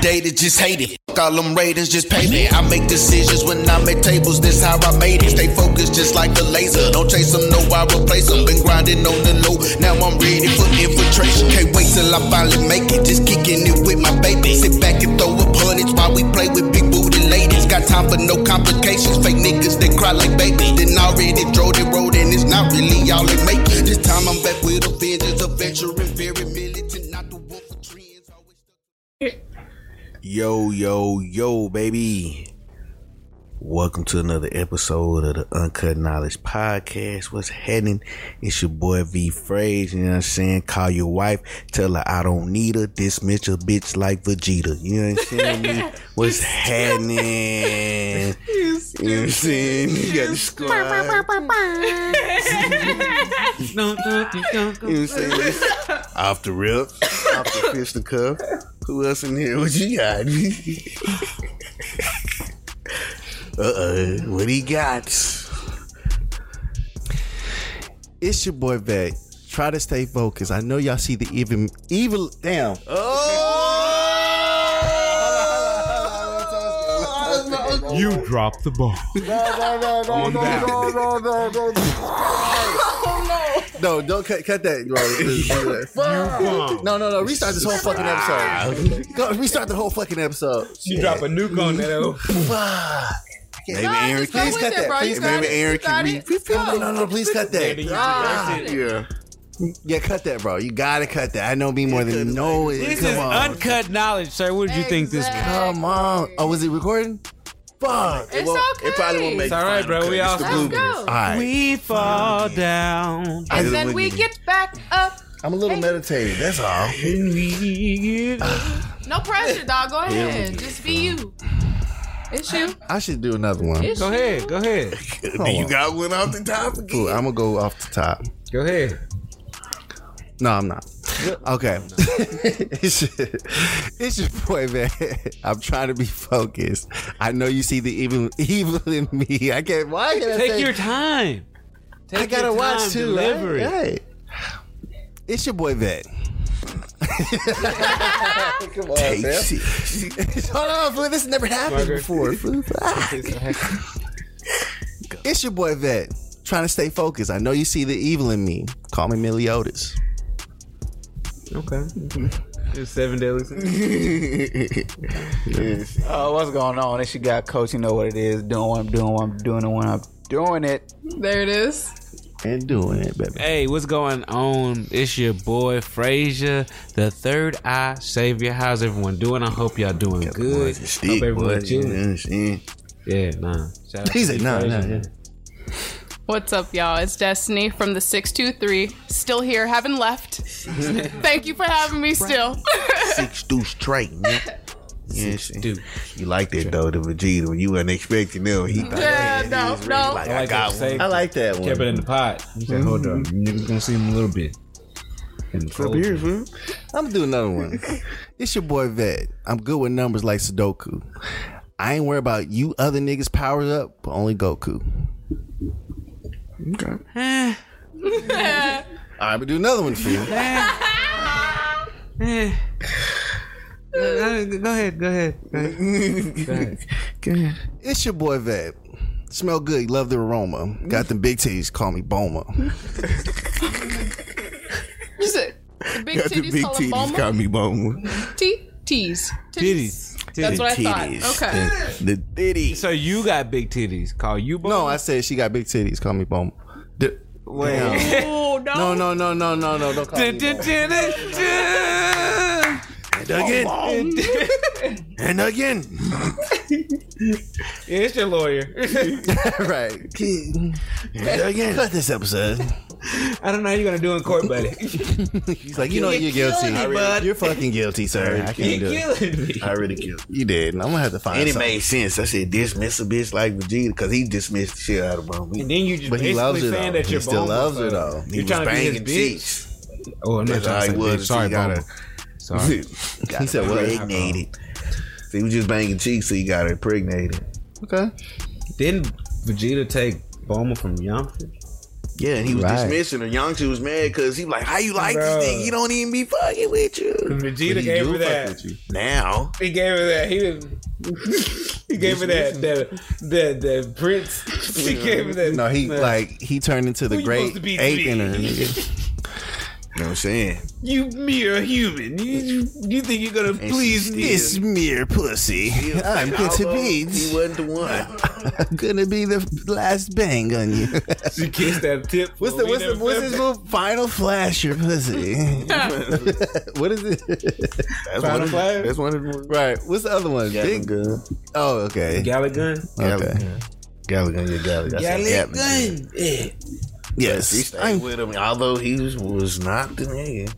dated, just hate it. Fuck all them ratings, just pay me. I make decisions when I make tables, this how I made it. Stay focused just like a laser. Don't chase them, no, I replace them. Been grinding on the low, now I'm ready for infiltration. Can't wait till I finally make it. Just kicking it with my baby. Sit back and throw up hundreds while we play with big booty ladies. Got time for no complications. Fake niggas, they cry like babies. Then already drove the road and it's not really all they make. This time I'm back with a Yo, yo, yo, baby. Welcome to another episode of the Uncut Knowledge Podcast. What's happening? It's your boy V Phrase, you know what I'm saying? Call your wife, tell her I don't need her, dismiss a bitch like Vegeta. You know what I'm saying? What's happening? You know what I'm saying? You got the squad. You know what I'm saying? Off the rip, off the fist and cuff. Who else in here? What you got? uh oh, what he got? It's your boy Vec. Try to stay focused. I know y'all see the even evil. Damn. You dropped the ball. On that. No, don't cut, cut that, bro. no, no, no. Restart this whole fucking episode. Go, restart the whole fucking episode. You drop a nuke on that. Maybe No, Aaron can please cut that. bro. Please, maybe it. Aaron can got re- it. No, no, no. Please cut that. Maybe you Ah, reverse it. Yeah. yeah, cut that, bro. You gotta cut that. I know me more than no. This Come is on. uncut knowledge, sir. What did you think this was? Come on. Oh, was it recording? Fuck. It's won't- okay. It probably won't make It's all right, bro. We all- the Let's go. All right. We fall down. And then we get back up. I'm a little meditative. That's all. No pressure, dog. Go ahead. Just be you. It's you. I should do another one. It's Go you. ahead. Go ahead. Then you got one off the top again. Cool. I'm gonna go off the top. Go ahead. No, I'm not. Okay. it's, your, it's your boy, man. I'm trying to be focused. I know you see the evil evil in me. I can't. Why can't I Take say- your time. Take I gotta your watch time, too. Deliver right? it. Hey. It's your boy Vet. Come on, Take man. shit. Hold on, fool. This never happened Margaret. before. Ah. it's your boy Vet. Trying to stay focused. I know you see the evil in me. Call me Meliodas. Okay. It's seven deadly sins. Oh, uh, what's going on? This you got coach. You know what it is. Doing what I'm doing. What I'm doing, and when I'm doing it. There it is. And doing it, baby. Hey, what's going on? It's your boy Frazia, the third eye savior. How's everyone doing? I hope y'yall doing good. Stick, Hope everyone's You chilling. what I'm saying? Yeah, nah. Shout out He to said, nah, Frazia. nah, yeah. What's up, y'all? It's Destiny from the 623. Still here, haven't left. Thank you for having me still. Six deuce straight. Yeah. Yes, Dude, you like that though, the Vegeta. When you weren't expecting them, he thought, yeah, "Man, no, this is really no. Like, I I like got that one. safe. I like that one. kept it in the pot. He said, hold on. You niggas gonna see him a little bit. And Up here, fool. I'm gonna do another one. it's your boy Vet. I'm good with numbers like Sudoku. I ain't worried about you other niggas powers up, but only Goku. Okay. All right, but do another one for you. Eh. Uh, Go ahead, go ahead. Go ahead. Go ahead. It's your boy Vet. Smell good, love the aroma. Got them big titties, call me Bulma. You said the big Got the titties big call titties, call Bulma? me Bulma. T- T's. Titties. That's what I thought. Okay. The, the titties. So you got big titties. Call you No, I said she got big titties, call me Bulma. D- Wait. Oh, no. no, no, no, no, no, no, don't call me Bulma. And again. and again. It's your lawyer. right. And again. Cut this episode. I don't know how you're gonna do in court, buddy. He's like, you know you're guilty. me, bud. You're fucking guilty, sir. I can't do You're it. killing me. I really killed. You did. And I'm gonna have to find And it something. made sense. I said dismiss a bitch like Vegeta because he dismissed the shit out of Bulma. And then you just But he basically loves her saying though. that He you're still loves her though. He You're was trying to be his banging bitch. cheeks. Oh, I'm not trying to was. say. Sorry, he got Bulma. Sorry. he said what? Impregnated. So he was just banging cheeks, so he got her impregnated. Okay. Didn't Vegeta take Bulma from Yamcha? Yeah, and he was Right. dismissing her. Youngster was mad because he like, how you like Bro. this thing? You don't even be fucking with you. Vegeta gave her that. Now, He gave her that. He didn't. he gave her that. The That. That prince. He gave her that. No, he that- like he turned into the Who great supposed to be ape to in her. me? nigga. you know what I'm saying? You mere human. You, you think you're gonna please me? This mere pussy. I'm going to be. He wasn't the one. I'm gonna be the last bang on you. She kissed that tip. What's the what's the what's his move? Final flash your pussy. what is it? That's Final one of Flash? That's one of the right. What's the other one? Big. gun. Oh, okay. Gallagher? Okay. Gallagher, yeah, Gallagher. I said Gatling gun. Yeah. She Yes. stayed with him, although he was, was not the nigga.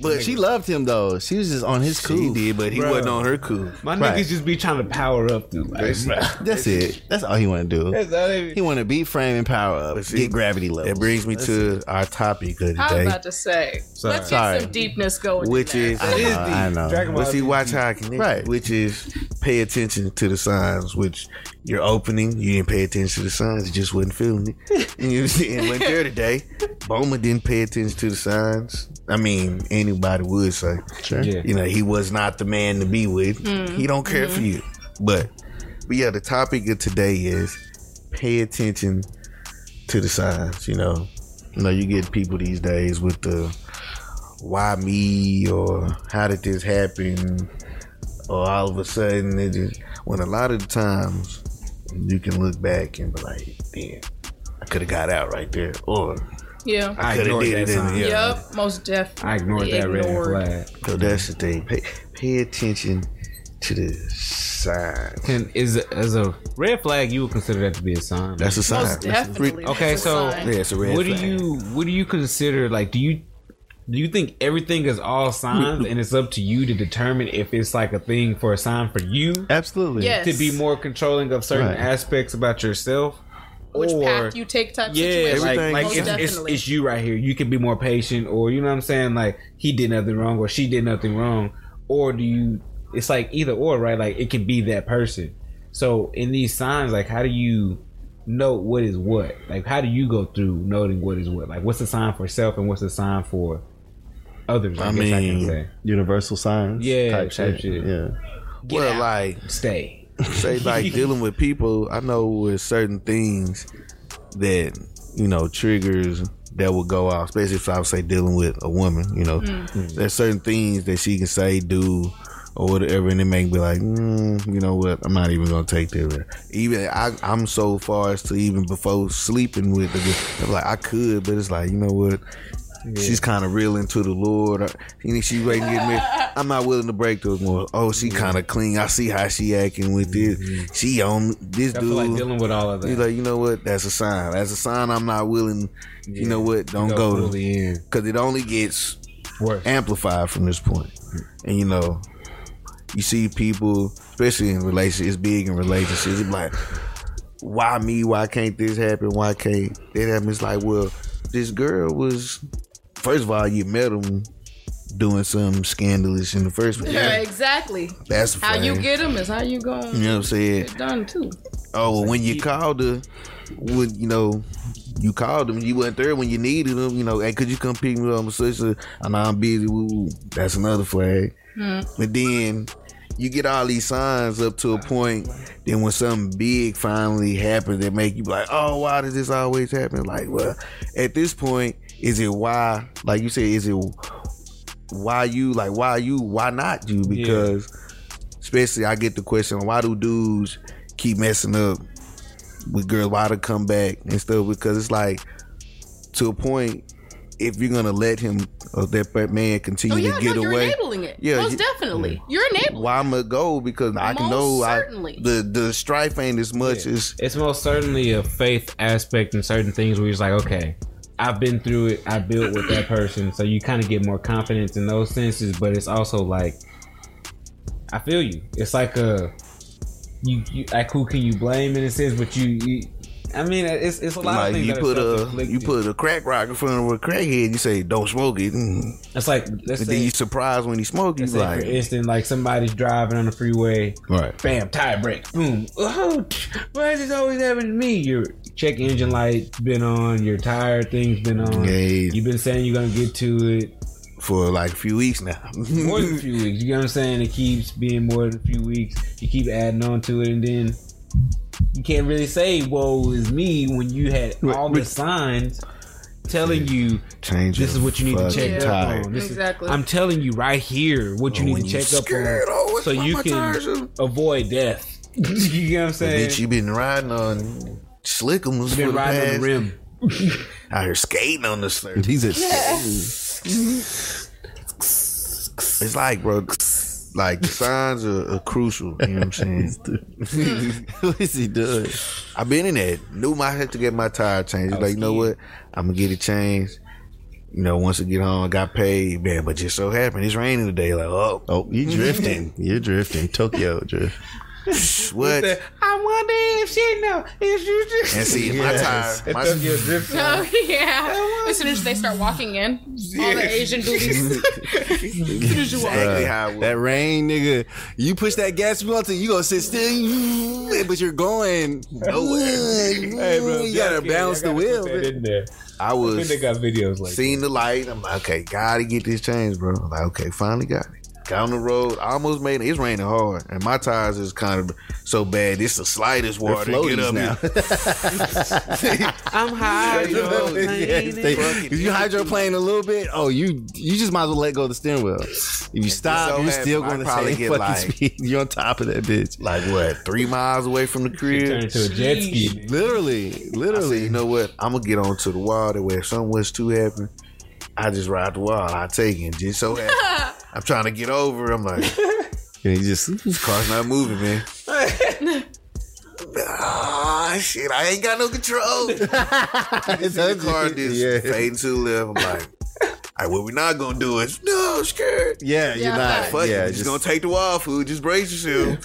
But she loved him though. She was just on his She cool. did, but he Bruh. wasn't on her cool. My Right. niggas just be trying to power up through life. bro. That's it. That's all he want to do. That's all they He want to beat frame and power up, see, get gravity levels. It brings me to our topic of I was today. about to say. Sorry. Let's get Sorry. some deepness going. Which in there. is- I It is know, deep. I know. Dragon Ball But see, Z watch how I connect, Right. which is pay attention to the signs. Which you're opening, you didn't pay attention to the signs, you just wasn't feeling it. And you and went there today. Bulma didn't pay attention to the signs. I mean, anybody would say, Sure. Yeah. you know, he was not the man to be with. Mm-hmm. He don't care for mm-hmm. you. But, but yeah, the topic of today is pay attention to the signs. You know, you know, you get people these days with the why me or how did this happen or all of a sudden it just when a lot of the times you can look back and be like, damn, I could have got out right there, or Yeah. I I ignored did that it. In, sign. yeah. Yep. Most definitely. I ignored that red flag. So that's the thing. Pay, pay attention to the signs. Can is as a red flag you would consider that to be a sign? That's a sign. Most That's a definitely. Okay, That's a so- sign. Yeah, it's a red what do you what do you consider like do you do you think everything is all signs and it's up to you to determine if it's like a thing for a sign for you Absolutely. Yes. to be more controlling of certain Right. aspects about yourself? Which or path you take type yeah, situation. like, like Most it's, it's, definitely. it's you right here. You can be more patient, or you know what I'm saying. Like he did nothing wrong, or she did nothing wrong, or do you? It's like either or, right? Like it can be that person. So in these signs, like how do you know what is what? Like how do you go through noting what is what? Like what's the sign for self and what's the sign for others? I, I guess I can mean, say Universal signs. Yeah, Type, type shit. shit. Yeah. well, out. like stay. Say like dealing with people i know with certain things that you know triggers that will go off. Especially if i would say dealing with a woman you know. There's certain things that she can say do or whatever and it make me like mm, you know what? I'm not even gonna take that. Even I, i'm so far as to even before sleeping with the I'm like i could but it's like you know what She's kind of real into the Lord. Think she waiting to get me? I'm not willing to break those more. Oh, she kind of clean. I see how she acting with this. Mm-hmm. She on this I feel like dude. dealing with all of that. He's like, you know what? That's a sign. That's a sign. I'm not willing. You know what? Don't go, to fully in. because it only gets Worse. amplified from this point. And you know, you see people, especially in relationships, it's big in relationships. It's like, why me? Why can't this happen? Why can't that happen? It's like, well, this girl was. First of all, you met him doing something scandalous in the first place. Yeah, exactly. That's How you get them is how you go. You know what I'm saying? done too. Oh, well, when you called her, when you know you called him, you went there when you needed him. You know, hey, could you come pick me up, my sister? I know I'm busy. Woo, that's another flag. Hmm. But then you get all these signs up to a point. Then when something big finally happens, that make you be like, oh, why does this always happen? Like, well, at this point, is it why? Like you said, is it why you? Like, why you? Why not you? Because especially I get the question, why do dudes keep messing up with girls? Why to come back and stuff? Because it's like to a point, if you're gonna let him or that man continue Oh yeah, to get no, you're away, enabling it. Yeah, most you- definitely. You're enabling. why I'm gonna go? Because I can Most know I, certainly. the the strife ain't as much as It's most certainly a faith aspect in certain things where you're just like, okay, I've been through it, I built with that person, so you kind of get more confidence in those senses. But it's also like, I feel you. It's like a you, you like who can you blame in a sense, but you, you I mean, it's it's a lot Like of things you put a you put a crack rock in front of a crackhead. You say don't smoke it. Mm. It's like let's And then you surprised when he smoke. You like for instance, like somebody's driving on the freeway, right. bam, tire break, boom. Oh, why is this always happening to me? Your check engine light's been on, your tire thing's been on. Yeah. You've been saying you're gonna get to it For like a few weeks now. more than a few weeks. You know what I'm saying? It keeps being more than a few weeks. You keep adding on to it, and then you can't really say "Whoa, is me" when you had all the signs telling you Change. this is what you need to check tire. up on. This is- Exactly. I'm telling you right here what you Oh, need to check up scared, oh, on, so you my tires are- can avoid death. you know what I'm saying? Bitch, you been riding on slickums for been the riding on past. the rim. Out here skating on the surface. He's a It's like, bro, like the signs are, are crucial. You know what I'm saying? what is he doing? I've been in that. Knew I had to get my tire changed. Like, you know what? I'm gonna get it changed. You know, once I get home, I got paid, man. But just so happened it's raining today. Like, oh, Oh, you drifting. You're drifting. Tokyo drift. What? I wonder if she know if you just. And see, my tire, my, Oh yeah. As soon as they start walking in, all the Asian booties. exactly how. That rain, nigga. You push that gas pedal till you gonna sit still, but you're going nowhere. Hey, bro, you gotta balance the wheel. That in there. I I think was they got videos like. seen the light. I'm like, okay, gotta get this changed, bro. I'm like, okay, finally got it. Got on the road, I almost made it. It's raining hard, and my tires is kind of so bad. It's the slightest They're water get up now. I'm high. If you hydroplane a little bit, oh, you you just might as well let go of the steering wheel. If you stop, so you're happen, still going to probably get fucking like- speed. You're on top of that bitch. like what? Three miles away from the Turn crib. into a jet ski. nigga. Literally, I said, literally. you know what? I'm gonna get onto the wall that way something was too happen, I just ride the wall. I take it. Just so happen. I'm trying to get over. I'm like, And he just car's not moving, man. Ah, shit! I ain't got no control. it's the car just yeah. fading to the left. I'm like, all right, what we not gonna do is no, I'm scared. Yeah, you're Yeah, not. Fuck yeah, it, just, gonna take the wall food. Just brace yourself.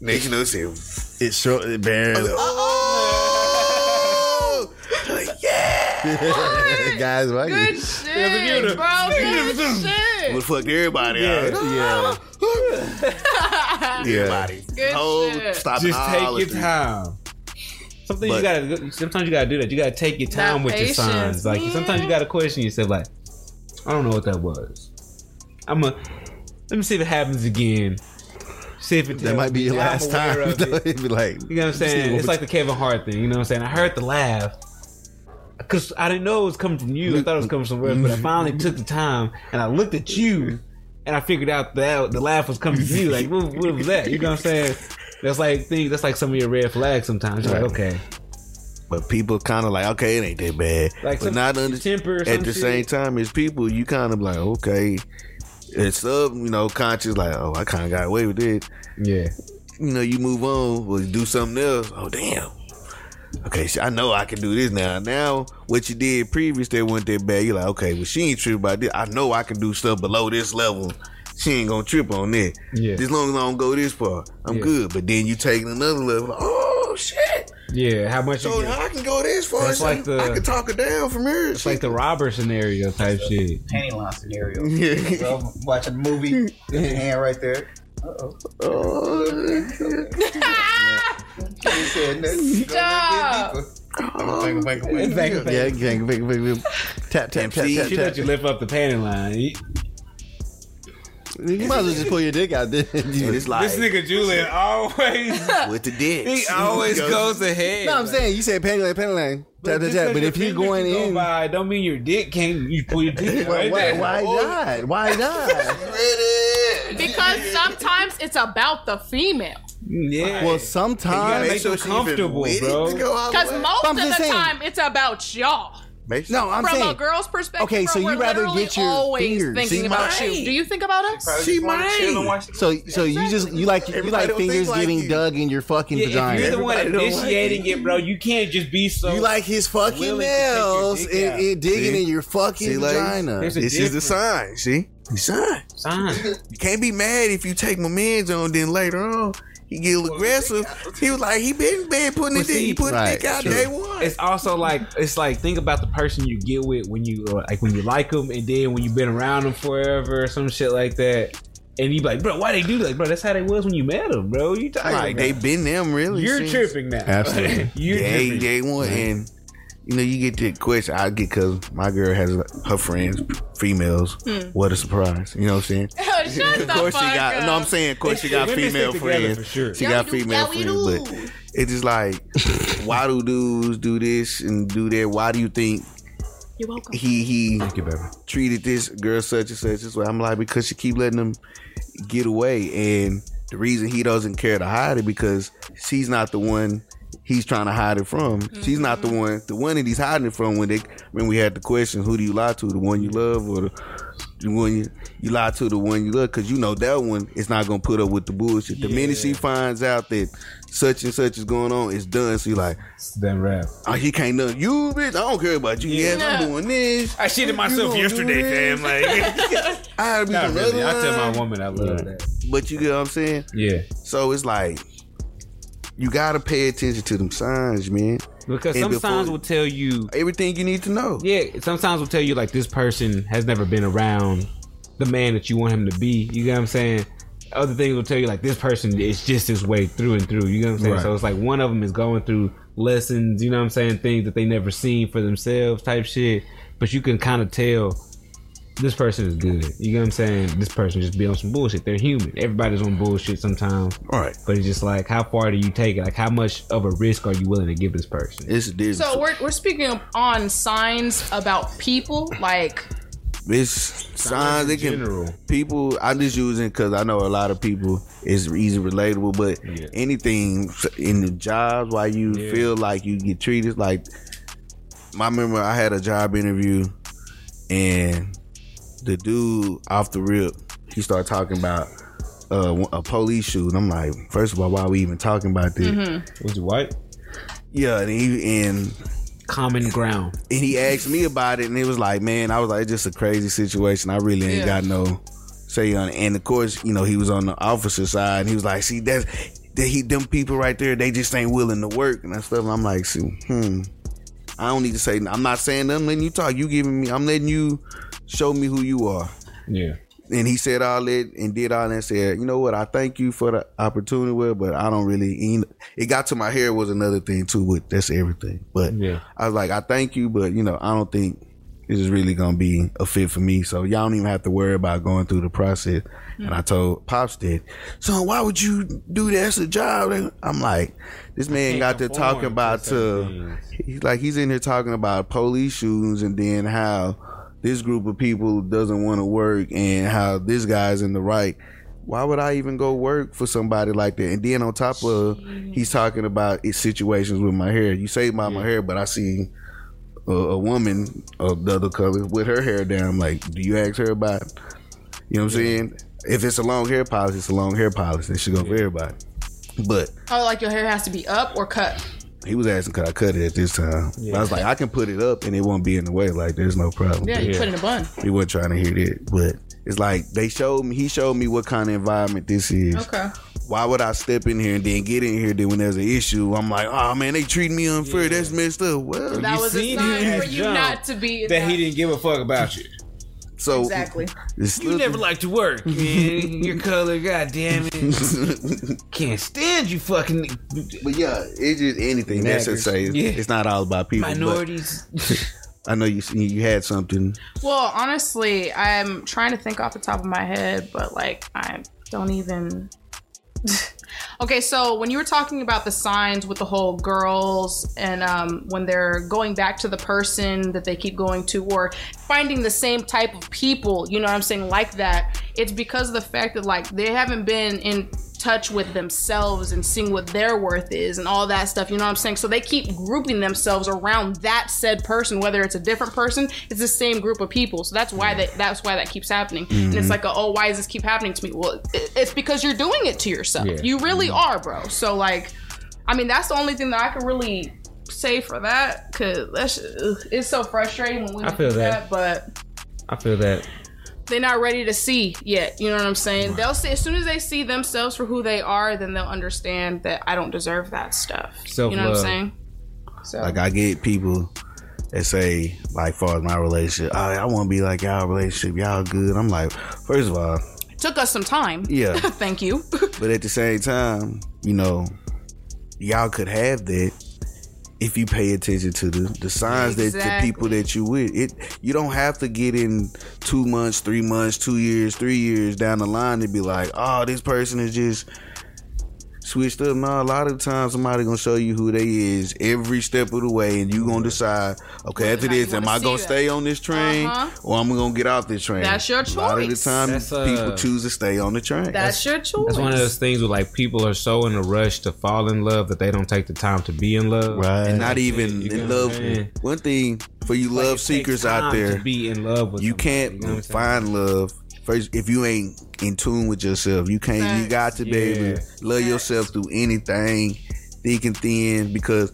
Next you know, say, it's short. It barely. oh, like, yeah. Guys, why Good you? shit, bro. Good shit. Would fucked everybody out. Yeah, Everybody. Good Whole shit. stopping Just take your street. time. Sometimes you gotta. Sometimes you gotta do that. You gotta take your time That with your patience, signs. Like man. sometimes you gotta question yourself. Like, I don't know what that was. I'm a. Let me see if it happens again. See if it. that tells might be me your that I'm last aware time. of it. It'd be like, You know what I'm saying? It's like the Kevin Hart thing. You know what I'm saying? I heard the laugh because I didn't know it was coming from you. I thought it was coming somewhere, else, but I finally took the time and I looked at you and I figured out that the laugh was coming from you. Like, what, what was that? You know what I'm saying? That's like things. That's like some of your red flags. Sometimes you're like, okay, But people kind of like, okay, it ain't that bad. Like but not under- temper at the shit. same time as people, you kind of like, okay, it's up, you know, conscious, like, oh, I kind of got away with it. yeah. You know, you move on, well, you do something else. Oh, damn. Okay, so I know I can do this now. Now, what you did previous that wasn't that bad. You're like, okay, well, she ain't trip about this. I know I can do stuff below this level. She ain't gonna trip on that. Yeah. As long as I don't go this far, I'm Yeah. good. But then you take another level. Like, oh shit! Yeah, how much you So get? I can go this far. That's so like the- I can talk her down from here. It's like the robber scenario type shit. Panty line scenario. Yeah. Well, watching a movie, your hand right there. Uh oh. Stop. Yeah. Tap, tap, tap, tap, She let you lift up the panty line. You might as well just pull your dick out there. It's like This nigga Julian always with the dick. he always goes ahead. No, I'm saying you said panty line, panty line, tap, tap, just But if you're going go in, by, don't mean your dick can't. You pull your dick why, right why, there. why oh. not? Why not? Because sometimes it's about the female. Yeah. Well, You sometimes. make them comfortable, bro. Because most I'm of the saying. time it's about y'all. No, I'm From saying. a girl's perspective, Okay, bro, so you rather get your always fingers. thinking She about might. you. Do you think about us? She might. So, so you just you like you like fingers like getting you. dug in your fucking Yeah, if you're the one Everybody don't like initiating it. it, bro, you can't just be so. You like his fucking willing to take your nails dick and, and digging See? in your fucking See, like, vagina. There's a This is the sign. See, the sign. sign. You can't be mad if you take my meds on. Then later on, he get aggressive. He was like, he been been putting But it in, see- he put Right, it out true. day one. It's also like it's like think about the person you get with when you uh, like when you like them, and then when you've been around them forever or some shit like that, and you be like, bro, why they do that? Bro, that's how they was when you met them, bro. You talking Like about? they been them really. You're since tripping now. Absolutely. You're Day tripping. day one, and you know you get the question. I get because my girl has her friends, females. Hmm. What a surprise! You know what I'm saying? Oh, shut Of course she fuck got. up. No, I'm saying, of course she got female friends. for sure. She Yeah, got female Yeah, friends, do. but it's just like, why do dudes do this and do that? Why do you think You're welcome. he he Thank you, baby. treated this girl such and such this way? I'm like, because she keep letting him get away, and the reason he doesn't care to hide it because she's not the one he's trying to hide it from. She's not the mm-hmm. one. The one that he's hiding it from when they when we had the question, who do you lie to? The one you love or the, the one you, you lie to? The one you love? Because you know that one is not gonna put up with the bullshit. The minute she finds out that such and such is going on, it's done. So you like, It's done rap. oh, he can't know you, bitch. I don't care about you. Yes, I'm doing this. I shitted myself yesterday, fam. Like, I be really. I tell my woman I love that. But you get what I'm saying? Yeah, So it's like you gotta pay attention to them signs, man. because And some signs will tell you. Everything you need to know. Yeah, sometimes will tell you like this person has never been around the man that you want him to be. You get what I'm saying? Other things will tell you like this person is just his way through and through. You know what I'm saying? Right. So it's like one of them is going through lessons. You know what I'm saying? Things that they never seen for themselves, type shit. But you can kind of tell this person is good. You know what I'm saying? This person just be on some bullshit. They're human. Everybody's on bullshit sometimes. All right. But it's just like, how far do you take it? Like, how much of a risk are you willing to give this person? It's a different. So we're, we're speaking on signs about people, like it's signs they can general. people i'm just using because i know a lot of people is easy relatable but Yeah. anything in the jobs why you Yeah. feel like you get treated like I remember i had a job interview and the dude off the rip he started talking about uh, a police shooting i'm like first of all why are we even talking about this Was you white? yeah and he and Common ground. and he asked me about it, and it was like, man, I was like, it's just a crazy situation. I really ain't Yeah. got no say on it. And of course, you know, he was on the officer side, and he was like, see, that's that he them people right there, they just ain't willing to work and that stuff. And I'm like, see, hmm. I don't need to say. I'm not saying I'm letting you talk. You giving me. I'm letting you show me who you are. Yeah. And he said all that and did all that and said, you know what, I thank you for the opportunity, well, but I don't really, you know, it got to my hair was another thing too, but that's everything. But Yeah. I was like, I thank you, but you know, I don't think this is really going to be a fit for me. So y'all don't even have to worry about going through the process. Hmm. And I told Pops that, so why would you do that? That's a job. And I'm like, this man got to talking about uh, certain to, he's like, he's in here talking about police shootings and then how this group of people doesn't want to work and how this guy's in the right. Why would I even go work for somebody like that? And then on top of, he's talking about his situations with my hair. You say about my hair, but I see a, a woman of the other color with her hair down. Like, do you ask her about? it? You know what I'm saying? If it's a long hair policy, it's a long hair policy. It should go for everybody. But oh, like your hair has to be up or cut. He was asking could I cut it at this time. But I was like, I can put it up and it won't be in the way. Like there's no problem. Yeah, you Yeah. put in a bun. He wasn't trying to hear that. But it's like they showed me he showed me what kind of environment this is. Okay. Why would I step in here and then get in here then when there's an issue, I'm like, oh man, they treat me unfair. That's messed up. Well That You was a sign for you not to be in That he didn't give a fuck about you. So Exactly. You never like to work, man. Your color, god damn it. Can't stand you fucking But yeah, it's just anything. That's what Naggers. say, it's, Yeah. it's not all about people. but minorities. I know you you had something. Well, honestly, I'm trying to think off the top of my head, but like I don't even. okay, so when you were talking about the signs with the whole girls and um, when they're going back to the person that they keep going to or finding the same type of people, you know what I'm saying, like that, it's because of the fact that like they haven't been in touch with themselves and seeing what their worth is and all that stuff. You know what I'm saying? So they keep grouping themselves around that said person, whether it's a different person, it's the same group of people. So that's why that that's why that keeps happening. And it's mm-hmm. like, oh, why does this keep happening to me? Well, it, it's because you're doing it to yourself. Yeah. You really mm-hmm. are, bro. So like, I mean, that's the only thing that I can really say for that because that's it's so frustrating when we I feel do that. But I feel that. They're not ready to see yet. You know what I'm saying? They'll see as soon as they see themselves for who they are, then they'll understand that I don't deserve that stuff. You know what I'm saying? So Like I get people that say, like, far as my relationship, ah, I, I want to be like y'all relationship, y'all good. I'm like, first of all, it took us some time. yeah, Thank you. but at the same time, you know, y'all could have that if you pay attention to the the signs that the people that you with. It you don't have to get in two months, three months, two years, three years down the line to be like, oh, this person is just switched up. No, a lot of times somebody gonna show you who they is every step of the way, and you gonna decide, okay, after this, am I gonna that. stay on this train Uh-huh. or I'm gonna get off this train? That's your choice. A lot of the choice. time, That's, uh, people choose to stay on the train. That's your choice. That's one of those things where like people are so in a rush to fall in love that they don't take the time to be in love. Right. and not even You in love. One thing for you Like, love seekers out there, to be in love with you somebody, can't you know what I'm saying? find love first if you ain't in tune with yourself. You can't. You got to be able Yeah. to love yourself through anything, thick and thin, because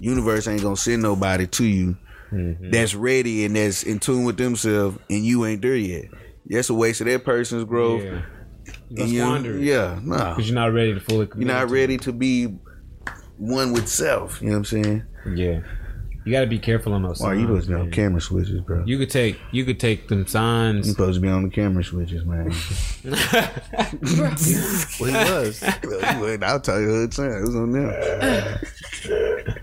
universe ain't gonna send nobody to you Mm-hmm. that's ready and that's in tune with themselves, and you ain't there yet. That's a waste of that person's growth. Yeah. You And gonna you, squander it. yeah, no, Because you're not ready to fully you're not to ready to be one with self. You know what I'm saying? Yeah. You gotta be careful on those Why you signs, supposed to be on man. camera switches, bro? You You could take you could take them signs. You supposed to be on the camera switches, man. Well, he was. I'll tell you who it's at. It was on there.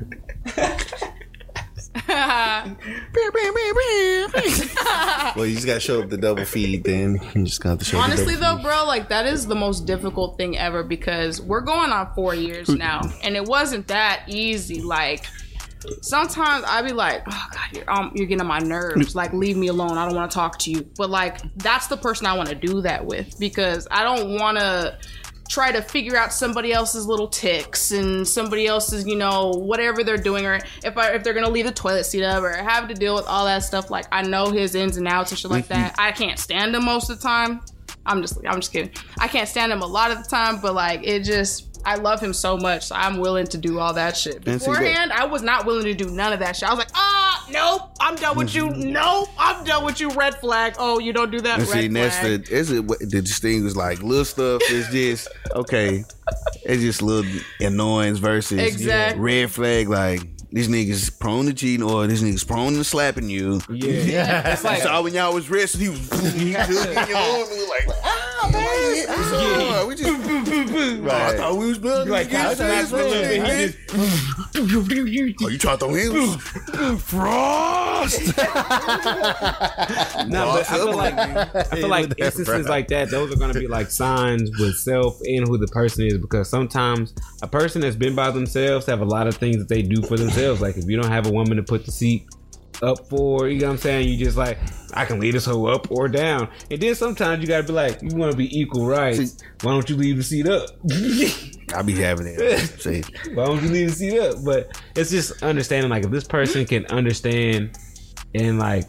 Well, you just got to show up the double feed. Then you just got to show. up the Honestly, double though, bro, like that is the most difficult thing ever because we're going on four years now, and it wasn't that easy. Like sometimes I be like, "Oh God, you're um, you're getting on my nerves. Like, leave me alone. I don't want to talk to you." But like, that's the person I want to do that with because I don't want to try to figure out somebody else's little ticks and somebody else's, you know, whatever they're doing, or if I if they're gonna leave the toilet seat up or have to deal with all that stuff. Like I know his ins and outs and shit like that. I can't stand him most of the time. I'm just I'm just kidding. I can't stand him a lot of the time, but like it just I love him so much, so I'm willing to do all that shit. And see that- Beforehand, I was not willing to do none of that shit. I was like, ah, nope, I'm done with you. Nope, I'm done with you. Red flag. Oh, you don't do that. And Red see, that's the that's it, the distinguish like little stuff is just okay. It's just little annoyance versus Exactly. red flag. Like this nigga's prone to cheating or this nigga's prone to slapping you. Yeah. It's I like saw when y'all was wrestling, he was he took in your arm and was like, ah, man, what's up? We just, oh, I thought we was building like against that's not this, real. man. He Oh, you trying to throw him? Frost. No, but I feel like I feel like instances like that, those are gonna be like signs with self and who the person is because sometimes a person that's been by themselves have a lot of things that they do for themselves. Like if you don't have a woman to put the seat up for, you know what I'm saying? You just like I can lead this hoe up or down. And then sometimes you gotta be like, you wanna be equal rights. Why don't you leave the seat up? I'll be having it. See, Why don't you leave the seat up? But it's just understanding like if this person can understand and like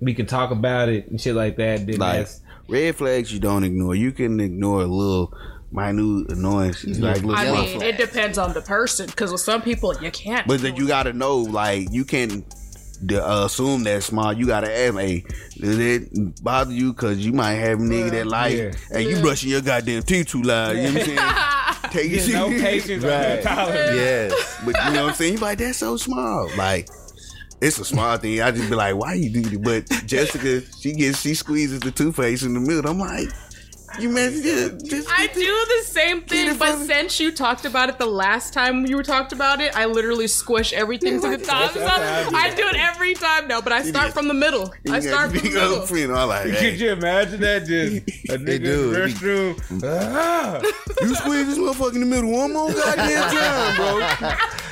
we can talk about it and shit like that, then like that's red flags, you don't ignore. You can ignore a little minute annoyances, like little I mean, flags. it depends on the person because with some people you can't. But then you gotta know, like, you can the, uh, assume that small. You gotta ask, hey, does it bother you? Cause you might have a nigga that like, Yeah. hey, you brushing your goddamn teeth too loud. You know what I'm saying? Take it no serious. patience, Right. no. Yes. But you know what I'm saying? You like, that's so small. Like, it's a small thing. I just be like, why you do that? But Jessica, she gets, she squeezes the toothpaste in the middle. I'm like, you man, just, just I do the same thing, but since you talked about it the last time you were talked about it, I literally squish everything to the top. So I do it every time. now, but I start from the middle. I start from the big old middle. friend. I'm like, Could you imagine that? Just a nigga do. in the restroom. Ah. you squeeze this motherfucker in the middle one more goddamn time, bro.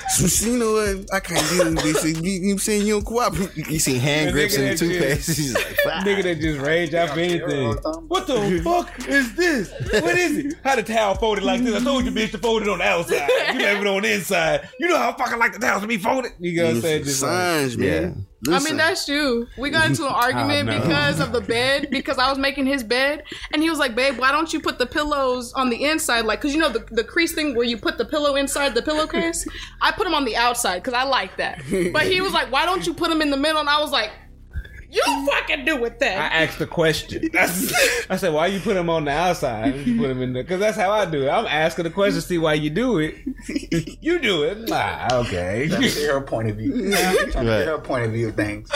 So you know what? I can't do this. You, you know what I'm saying? You don't cooperate. You see hand grips and in the toothpaste. He's like, "Fuck." Nigga that just rage out for anything. What the fuck is this? What is it? How the towel folded like this? I told you, bitch, to fold it on the outside. You left it on the inside. You know how fucking like the towels to be folded. You know what I'm saying? Just like, Signs, man. I Listen. mean, that's you. We got into an argument no. because of the bed, because I was making his bed, and he was like, "Babe, why don't you put the pillows on the inside, like, cause you know the the crease thing where you put the pillow inside the pillowcase? I put them on the outside because I like that. But he was like, "Why don't you put them in the middle?" And I was like. You fucking do it I asked the question. I said, "Why you put him on the outside? You put him in the because that's how I do it. I'm asking the question, see why you do it. you do it. Nah, okay. Let me see her point of view. I'm trying to Right. get her point of view of things.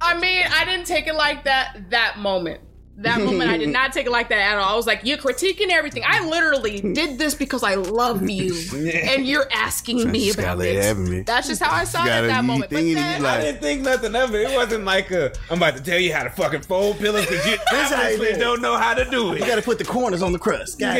I mean, I didn't take it like that that moment. That moment, I did not take it like that at all. I was like, "You're critiquing everything." I literally did this because I love you, and you're asking me about let it it. That's just how I saw it at that moment. But then, you I didn't think nothing of it. It wasn't like a, I'm about to tell you how to fucking fold pillows because you obviously don't know how to do it. You got to put the corners on the crust. God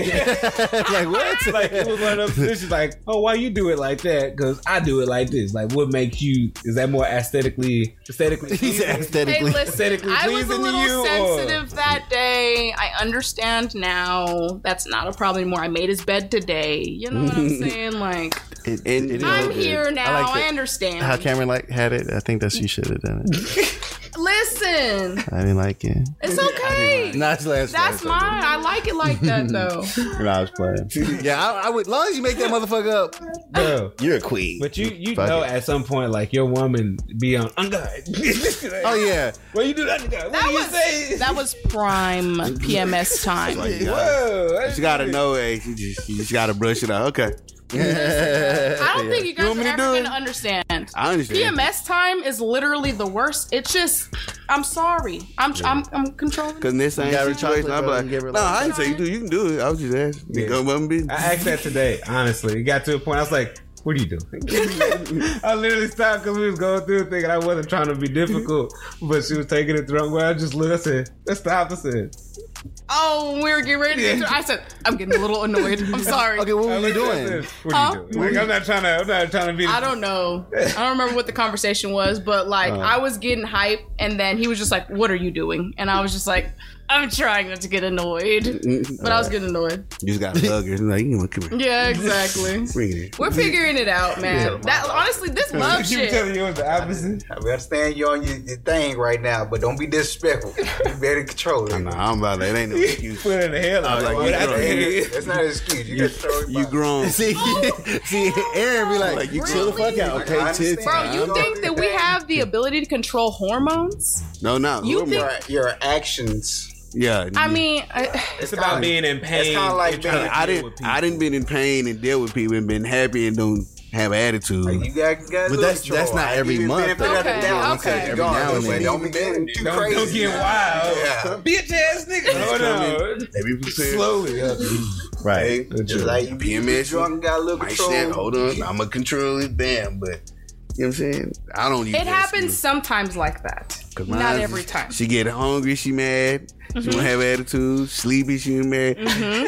like what? like it was one of those positions like, oh, why you do it like that? Because I do it like this. Like, what makes you? Is that more aesthetically, aesthetically? He said Hey, aesthetically. listen, Aesthetically I was a pleasing to little you, or- sensitive that day. I understand now. That's not a problem anymore. I made his bed today. You know what I'm saying? Like, It- it- it is I'm good. here now. like I, understand. How Cameron like had it. I think that she should have done it. Listen, I didn't like it. it's okay. Not last. That's mine. I like it like that though. No, I was playing. yeah, I, I would. As long as you make that motherfucker up, Bro. you're a queen. But you, you Fuck know, it. at some point, like your woman be on unguide. oh yeah, Well, you do that. What That do you was say? that was prime PMS time. Whoa, you gotta know. Hey, you just, you just gotta brush it out. Okay. I don't think you guys want me are ever do gonna understand. I understand. PMS time is literally the worst. It's just, I'm sorry. I'm I'm, I'm controlling. Cause this ain't got her situation, I'm like, and give her no, like- I didn't say you do. You can do it. I was just asking. Yeah. Go about my business. I asked that today. Honestly, it got to a point. I was like, "What are you doing?" I literally stopped because we was going through a thing, and I wasn't trying to be difficult, but she was taking it the wrong way. I just looked. I said, "Let's stop." I Oh, we were getting ready to get I said, I'm getting a little annoyed. I'm sorry. Okay, what I were you looked at her, I doing? said, "What Huh? are you doing?" Like, I'm not trying to. I'm not trying to be. I don't know. I don't remember what the conversation was, but like Uh. I was getting hype, and then he was just like, "What are you doing?" And I was just like, "I'm trying not to get annoyed," but I was getting annoyed. You just got to hug her. Like, you know, come here. Yeah, exactly. Bring it. We're figuring it out, man. That honestly, this love You shit. telling you it was the opposite. I understand you on your, your thing right now, but don't be disrespectful. You better control it. Nah, I'm about that. It ain't no excuse. Put it in the head. I was like, like, "What you I grown. did." That's not an excuse. You, just throw You by. grown. See, oh, see, Aaron be like, you chill the fuck out, okay? I Bro, you think that we have the ability to control hormones? No, no. You think- Your, your actions. Yeah. I mean, I, It's about being in pain. kinda like being- to I didn't. with. I didn't been in pain and deal with people and been happy and don't have attitude. You got, got But that's- that's not every give month, benefit of the though. doubt. Okay, okay. Every now and then. Don't be getting too Don't, crazy. don't get wild. Yeah. Bitch ass nigga. Hold on. Maybe percent. Slowly. Mm-hmm. Right. Just like you be PMS, drunk and got a little control. snap. Hold on. I'm gonna control it. Bam. But you know what I'm saying? I don't. use it happens excuse. sometimes like that. 'Cause Not every time. She get hungry, she mad. She Mm-hmm. don't have attitude. Sleepy, she ain't mad.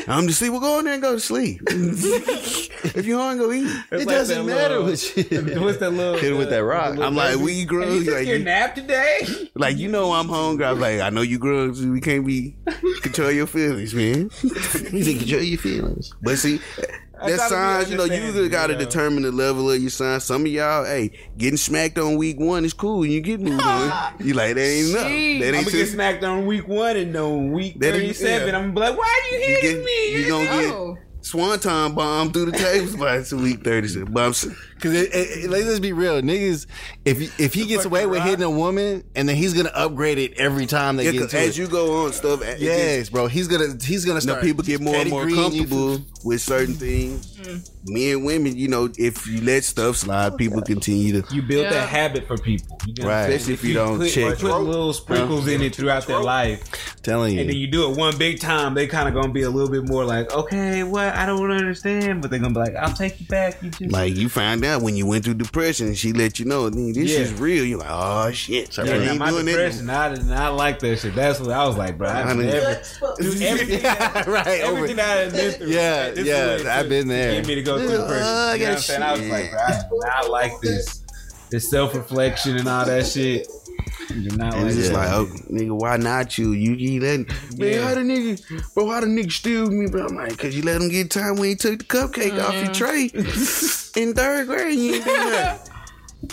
I'm just sleep. Well, go in there and go to sleep. if you hungry, go eat. It's it like doesn't matter little- what shit. What's that little? Hit it with that rock. I'm like, baby? we grow. Hey, you took Like, your you- nap today? like you know I'm hungry. I'm like, I know you grow. So we can't be control your feelings, man. you can control your feelings. But see, I that gotta signs, you know, you understanding, got to you know. determine the level of your sign. Some of y'all, hey, getting smacked on week one is cool. and You get moved on. You like that ain't enough. Jeez. That I'm gonna get smacked on week one and on week That ain't- 37. yeah. I'm gonna be like, why are you You hitting get, me? you gonna get Oh. swanton bomb through the tables by it's week thirty six. But I'm s- Because it, it, it- let's just be real, niggas. If if he gets away with hitting a woman, and then he's gonna upgrade it every time they yeah, get 'cause to as it. you go on, stuff. it yes, just- bro. He's gonna he's gonna you start. people get more and more comfortable with certain things. Mm. Men and women, you know, if you let stuff slide, people continue to. You build Yeah. that habit for people. You know Right. Especially if you don't put, check. Put little sprinkles in it throughout their life, telling you, and then you. you do it one big time. They kind of gonna be a little bit more like, okay, what? I don't understand, but they're gonna be like, I'll take you back. You just Like you find out when you went through depression, and she let you know this Yeah. is real. You're like, oh shit, so Yeah, ain't my doing that. depression, I did not like that shit. That's what I was like, bro. I've I mean- never, dude, everything, that, right. everything that I've been through. Yeah, this yeah, I've took been there. Get me to go through depression. Uh, I you know what I'm saying? I was like, bro, I do not like this, this self reflection and all that shit. I do not And like it's just like, oh, nigga, why not you? You, you letting, man, Yeah. how the nigga, bro, how the nigga steal me? But I'm like, cause you let him get time when he took the cupcake off your mm-hmm. tray in third grade. You ain't do nothing.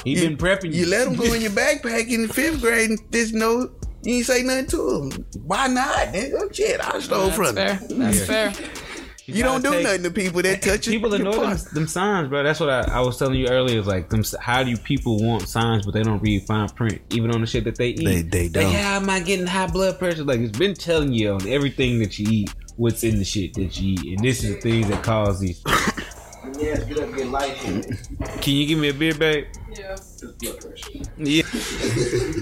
he been prepping you. You let him go in your backpack in the fifth grade and just no, you ain't say nothing to him. Why not? Nigga, shit, I stole That's from him. fair. That's fair. You don't do take- nothing to people that touch you. People your ignore them, them signs, bro. That's what I, I was telling you earlier. Is like them. How do you people want signs, but they don't read fine print, even on the shit that they eat? They- they Like, don't. how am I getting high blood pressure? Like it's been telling you on everything that you eat, what's in the shit that you eat, and this is the things that cause these. Yes, get up, get light. Can you give me a beer babe? Yeah. Yeah.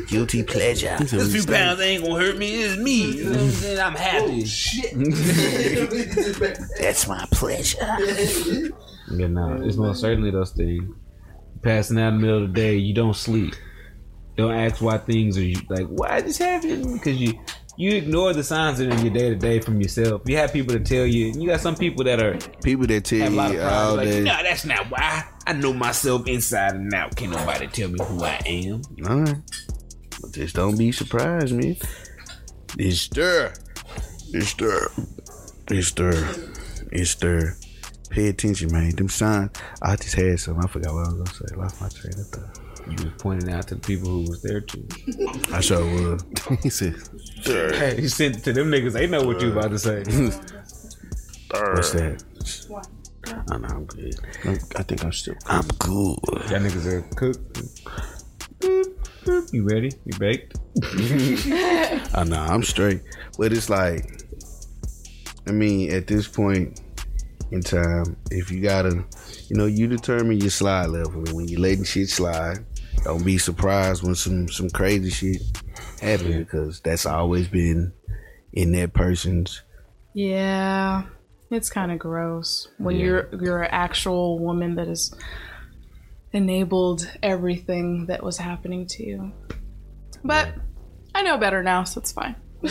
Guilty pleasure. This few pounds ain't gonna hurt me. It's me. You know what I'm saying? I'm happy. Oh, That's my pleasure. Yeah, no, it's most certainly those things. Passing out in the middle of the day, you don't sleep. Don't ask why things are like, why is this happening? Because you you ignore the signs that are in your day to day from yourself. You have people to tell you, you got some people that are People that tell have a lot you of all Like, that. no, that's not why. I know myself inside and out. Can't nobody tell me who I am. All right. But just don't be surprised, man. It's stir. It's stir. It's stir. It's stir. Pay attention, man. Them signs. I just had some. I forgot what I was gonna say. Lost my train of thought. You were pointing out to the people who was there too. I sure was. he said, Hey, you sent to them niggas. They know what you about to say. What's that? I know I'm good. I think I'm still. I'm good. Y'all niggas are cooked. Boop, boop. You ready? You baked? I know I'm straight. But it's like, I mean, at this point in time, if you gotta, you know, you determine your slide level. And when you're letting shit slide, don't be surprised when some some crazy shit happens because that's always been in that person's. Yeah. It's kind of gross when Yeah. you're you're an actual woman that has enabled everything that was happening to you. But I know better now, so it's fine.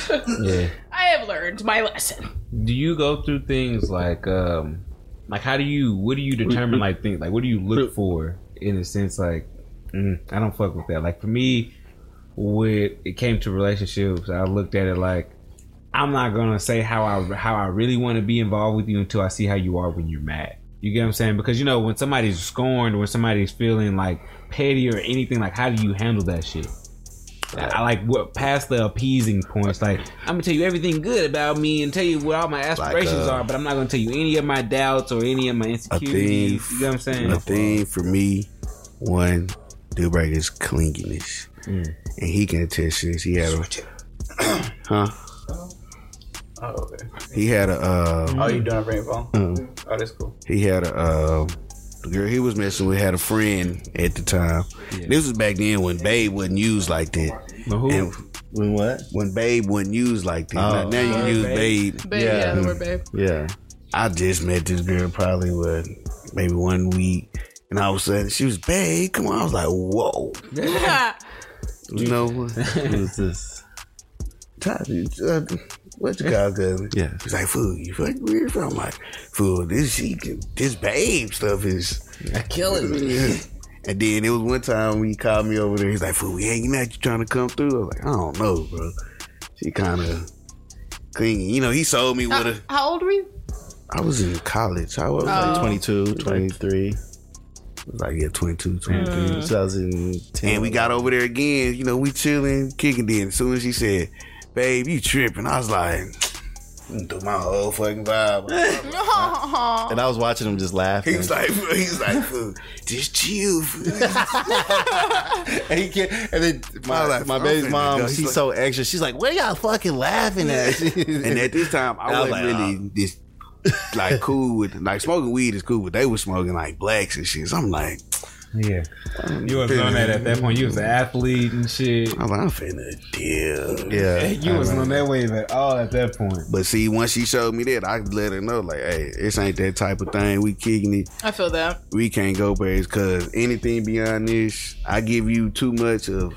Yeah. I have learned my lesson. do you go through things like um like how do you what do you determine like things like what do you look for in a sense like mm, i don't fuck with that like for me when it came to relationships i looked at it like i'm not gonna say how i how i really want to be involved with you until i see how you are when you're mad you get what i'm saying because you know when somebody's scorned or when somebody's feeling like petty or anything like how do you handle that shit I like what past the appeasing points. Like I'm gonna tell you everything good about me and tell you what all my aspirations uh, are, but I'm not gonna tell you any of my doubts or any of my insecurities. You know what I'm saying? a thing for me, one deal breaker is clinginess, Mm. and he can attest to this. He had a, huh? Oh, okay. He had a. Uh, Oh, you doing rainbow? uh, Oh, that's cool. he had a uh, the girl he was messing with had a friend at the time. This was back then when Babe wasn't used like that. But who? And When what? when Babe wasn't used like that. Oh. now, now you Word use Babe. Babe. Babe, Yeah. yeah, the word babe. Yeah. I just met this girl probably what maybe one week, and all of a sudden she was Babe. Come on, I was like, whoa. You know what? Who's this? Tati, uh, what you call cousin? Yeah. He's like, fool, you fuck where you from? I'm like, fool, this she can, this babe stuff is killing me. And then it was one time when he called me over there. He's like, "Fool, we hanging out. You trying to come through?" I was like, "I don't know, bro." She kind of clingy. You know, he sold me with How, a. how old were you? I was in college. I was Oh. like, 22, 23, I was like yeah, 22, 23. Mm. 2010. And we got over there again. You know, we chilling, kicking. Then as soon as she said, "Babe, you tripping," I was like, Do my whole fucking vibe." And I was watching him just laughing. He was like, he was like, "Fool, just chill." fool." and, he can't, and then my, like, my baby's mom, she's like- so extra. She's like, "What are y'all fucking laughing at?" and at this time, I, I was wasn't like, really this like cool with like smoking weed is cool, but they were smoking like blacks and shit. So I'm like, Yeah. You was on that at that point. You was an athlete and shit. I'm like, I'm finna deal. yeah, You wasn't on that wave at all at that point. But see, once she showed me that, I let her know, like, hey, this ain't that type of thing. We kicking it. I feel that. We can't go past because anything beyond this, I give you too much of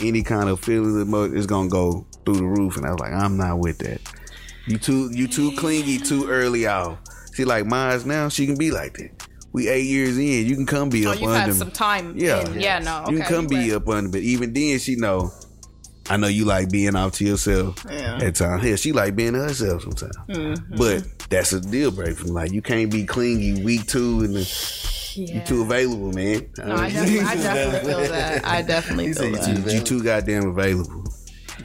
any kind of feeling emo- it's gonna go through the roof. And I was like, I'm not with that. You too, you too clingy too early out. See, like mine's now, she can be like that. We eight years in, you can come be Oh, up you've under had me. some time. Yeah. in. Yeah, no. Okay. you can come be right. up under, but even then, she know. I know you like being off to yourself Yeah. at times. Hell, she like being to herself sometimes. Mm-hmm. But that's a deal breaker. from like you can't be clingy week two and then Yeah. you too available, man. No, I definitely, I definitely feel that. I definitely feel said you that. you too goddamn available.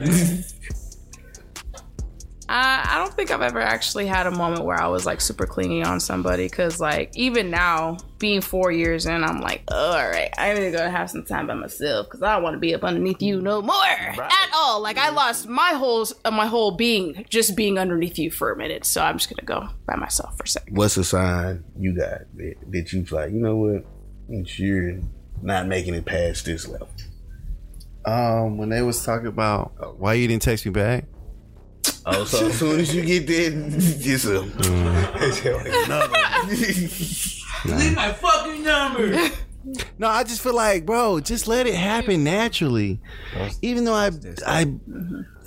I, I don't think I've ever actually had a moment where I was like super clingy on somebody because like even now being four years in I'm like oh, all right I need to go have some time by myself because I don't want to be up underneath you no more at all like I lost my whole uh, my whole being just being underneath you for a minute so I'm just gonna go by myself for a second What's the sign you got that, that you like? You know what? You're not making it past this level. Um, when they was talking about why you didn't text me back, Oh, so as soon as you get there, just a mm-hmm. Leave my fucking number. No, I just feel like, bro, just let it happen naturally. Even though I I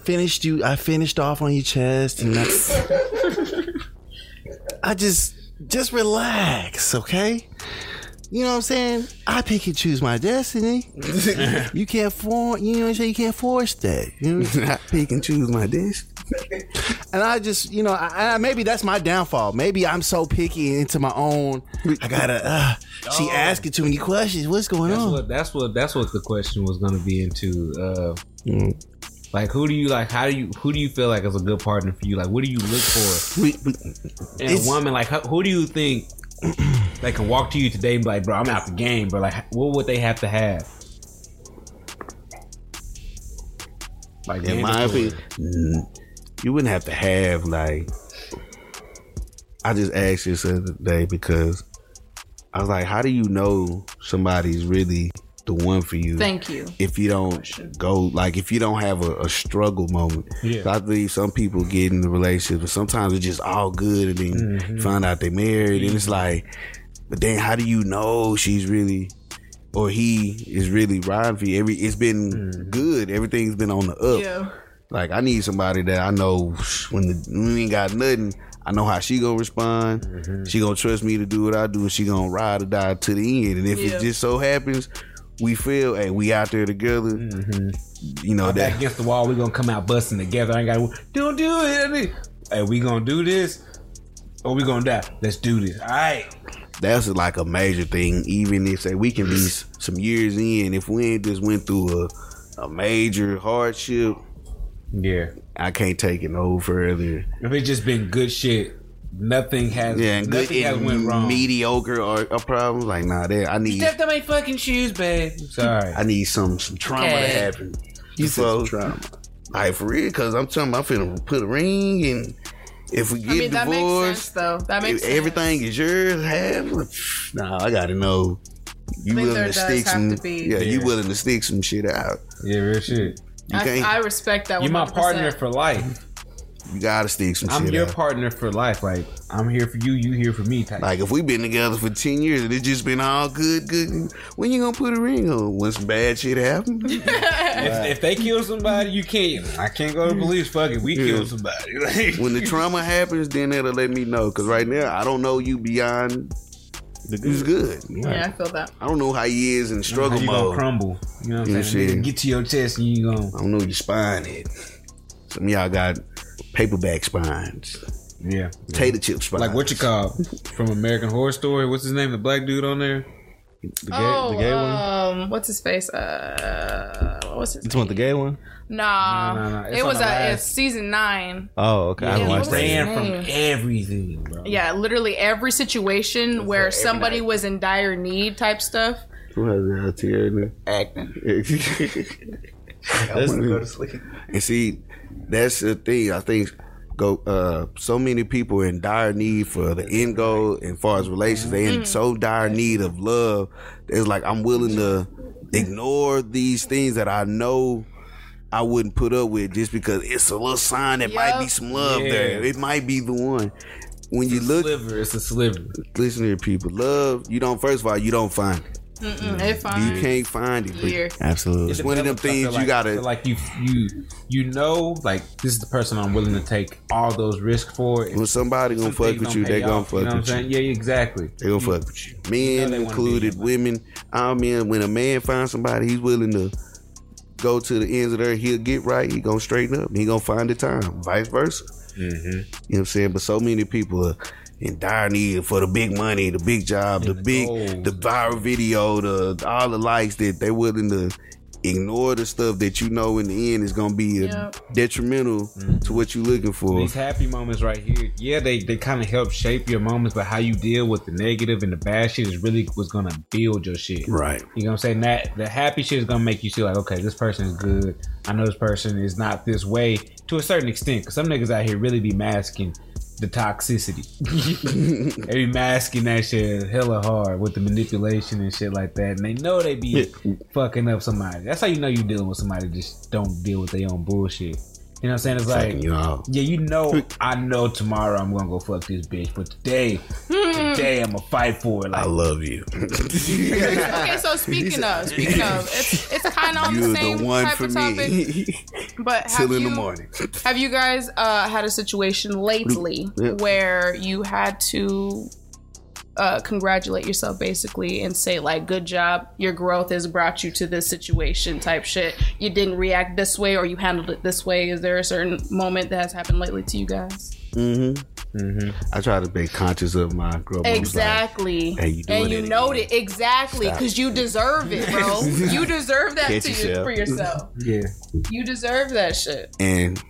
finished you, I finished off on your chest, and I, I just just relax, okay? You know what I'm saying? I pick and choose my destiny. you can't force, you know what I'm saying? You can't force that. You know? I pick and choose my dish. And I just, you know, I, I, maybe that's my downfall. Maybe I'm so picky into my own. I gotta. Uh, she asking too many questions. What's going That's on? what that's what that's what the question was gonna be into. Uh, Like who do you like? How do you who do you feel like is a good partner for you? Like what do you look for We- we- in a woman? Like who do you think they can walk to you today and be like, bro, I'm out the game, bro. Like what would they have to have? Like In my opinion, mm, you wouldn't have to have like. I just asked this the other day because I was like, how do you know somebody's really the one for you? thank you if you don't go like if you don't have a, a struggle moment. Yeah. I believe some people get in the relationship, but sometimes it's just all good, and then Mm-hmm. find out they married, and it's like, but then how do you know she's really or he is really riding for you? Every it's been Mm-hmm. good, everything's been on the up. yeah Like I need somebody that I know when the we ain't got nothing. I know how she gonna respond. Mm-hmm. She gonna trust me to do what I do, and she gonna ride or die to the end. And if Yeah. it just so happens we feel, hey, we out there together. You know back that. against the wall. We gonna come out busting together. I ain't got don't do it. Hey, we gonna do this or we gonna die? Let's do this. All right. That's like a major thing. Even if say we can be some years in, if we ain't just went through a a major hardship, Yeah. I can't take it no further. If it's just been good shit, nothing has Yeah, and good nothing has went wrong. mediocre or a problem. Like nah, that I need. Stepped on my fucking shoes, babe. Sorry. I need some some trauma to happen. You said So- some trauma. Like for real, cause I'm telling you, I'm finna put a ring and if we get I mean that makes sense divorced, though that makes if sense. everything is yours, half. Nah, I gotta know. You willing to stick some? to be- yeah, you willing to stick some shit out? yeah, real shit. You I. I respect that. You're my 100%. partner for life. you gotta stick some I'm shit your out. partner for life. Like I'm here for you, you here for me. Type. Like if we've been together for ten years and it's just been all good, good. When you gonna put a ring on? When some bad shit happen? if, if they kill somebody, you can't. I can't go to police. Fuck it, we kill somebody. When the trauma happens, then it'll let me know. Cause right now I don't know you beyond. It's good. Yeah, I feel that. I don't know how he is in how struggle you gonna crumble? You know what I'm saying? shit. Get to your chest and you gonna. I don't know your spine is. Some of y'all got paperback spines, Yeah. potato chip spines. Like what you call from American Horror Story? What's his name? The black dude on there. The gay, oh, the gay one. um, what's his face? Uh, what was his? This one, the gay one. Nah, No, no, no. It's it was a it's season nine. Oh, okay. I Yeah, haven't watched was that. his. Ran from everything, bro. Yeah, literally every situation where somebody was in dire need type stuff. Who has that out here? Acting. I want to go to sleep. And see, that's the thing. I think go. Uh, so many people in dire need for the end goal, and far as relations, they in so dire need of love. It's like I'm willing to ignore these things that I know. I wouldn't put up with just because it's a little sign that might be some love Yeah. there. It might be the one. When you look, Sliver. It's a sliver. listen here, people. Love, you don't. First of all, you don't find it. Mm-mm, it You can't find it. but Here. Absolutely. It's one of them develops, I feel things you gotta- like you you you know like this is the person I'm willing to take all those risks for. When somebody gonna fuck with you, they gonna fuck you know with you. Yeah, exactly. They gonna fuck with you. Men know they wanna be included, women. I mean, when a man finds somebody, he's willing to go to the ends of the earth. He'll get right. He gonna straighten up. He gonna find the time. Vice versa. Mm-hmm. You know what I'm saying? But so many people are in dire need for the big money, the big job, the, the big, gold. the viral video, the all the likes that they willing to ignore the stuff that you know in the end is gonna be uh, Yep. detrimental to mm-hmm. what you're looking for. These happy moments right here, yeah, they, they kind of help shape your moments, but how you deal with the negative and the bad shit is really what's gonna build your shit. Right. You know what I'm saying? That the happy shit is gonna make you feel like, okay, this person is good. I know this person is not this way to a certain extent. Cause some niggas out here really be masking the toxicity. they be masking that shit hella hard with the manipulation and shit like that. And they know they be fucking up somebody. That's how you know you dealing with somebody just don't deal with their own bullshit. You know what I'm saying? It's like you out. yeah, you know, I know tomorrow I'm gonna go fuck this bitch, but today, today I'm gonna fight for it. I love you. Okay, so speaking of, speaking of, it's it's kind of on You're the same the one type for of topic. me. But have Till in you, the morning. Have you guys uh, had a situation lately Yeah. where you had to uh, congratulate yourself basically and say like, "Good job, your growth has brought you to this situation." Type shit. You didn't react this way, or you handled it this way. Is there a certain moment that has happened lately to you guys? Mm-hmm. Mm-hmm. I try to be conscious of my growth. I'm like, Exactly. Hey, you and you it know it exactly because you deserve it, bro. you deserve that Catch to you, for yourself. yeah, You deserve that shit. and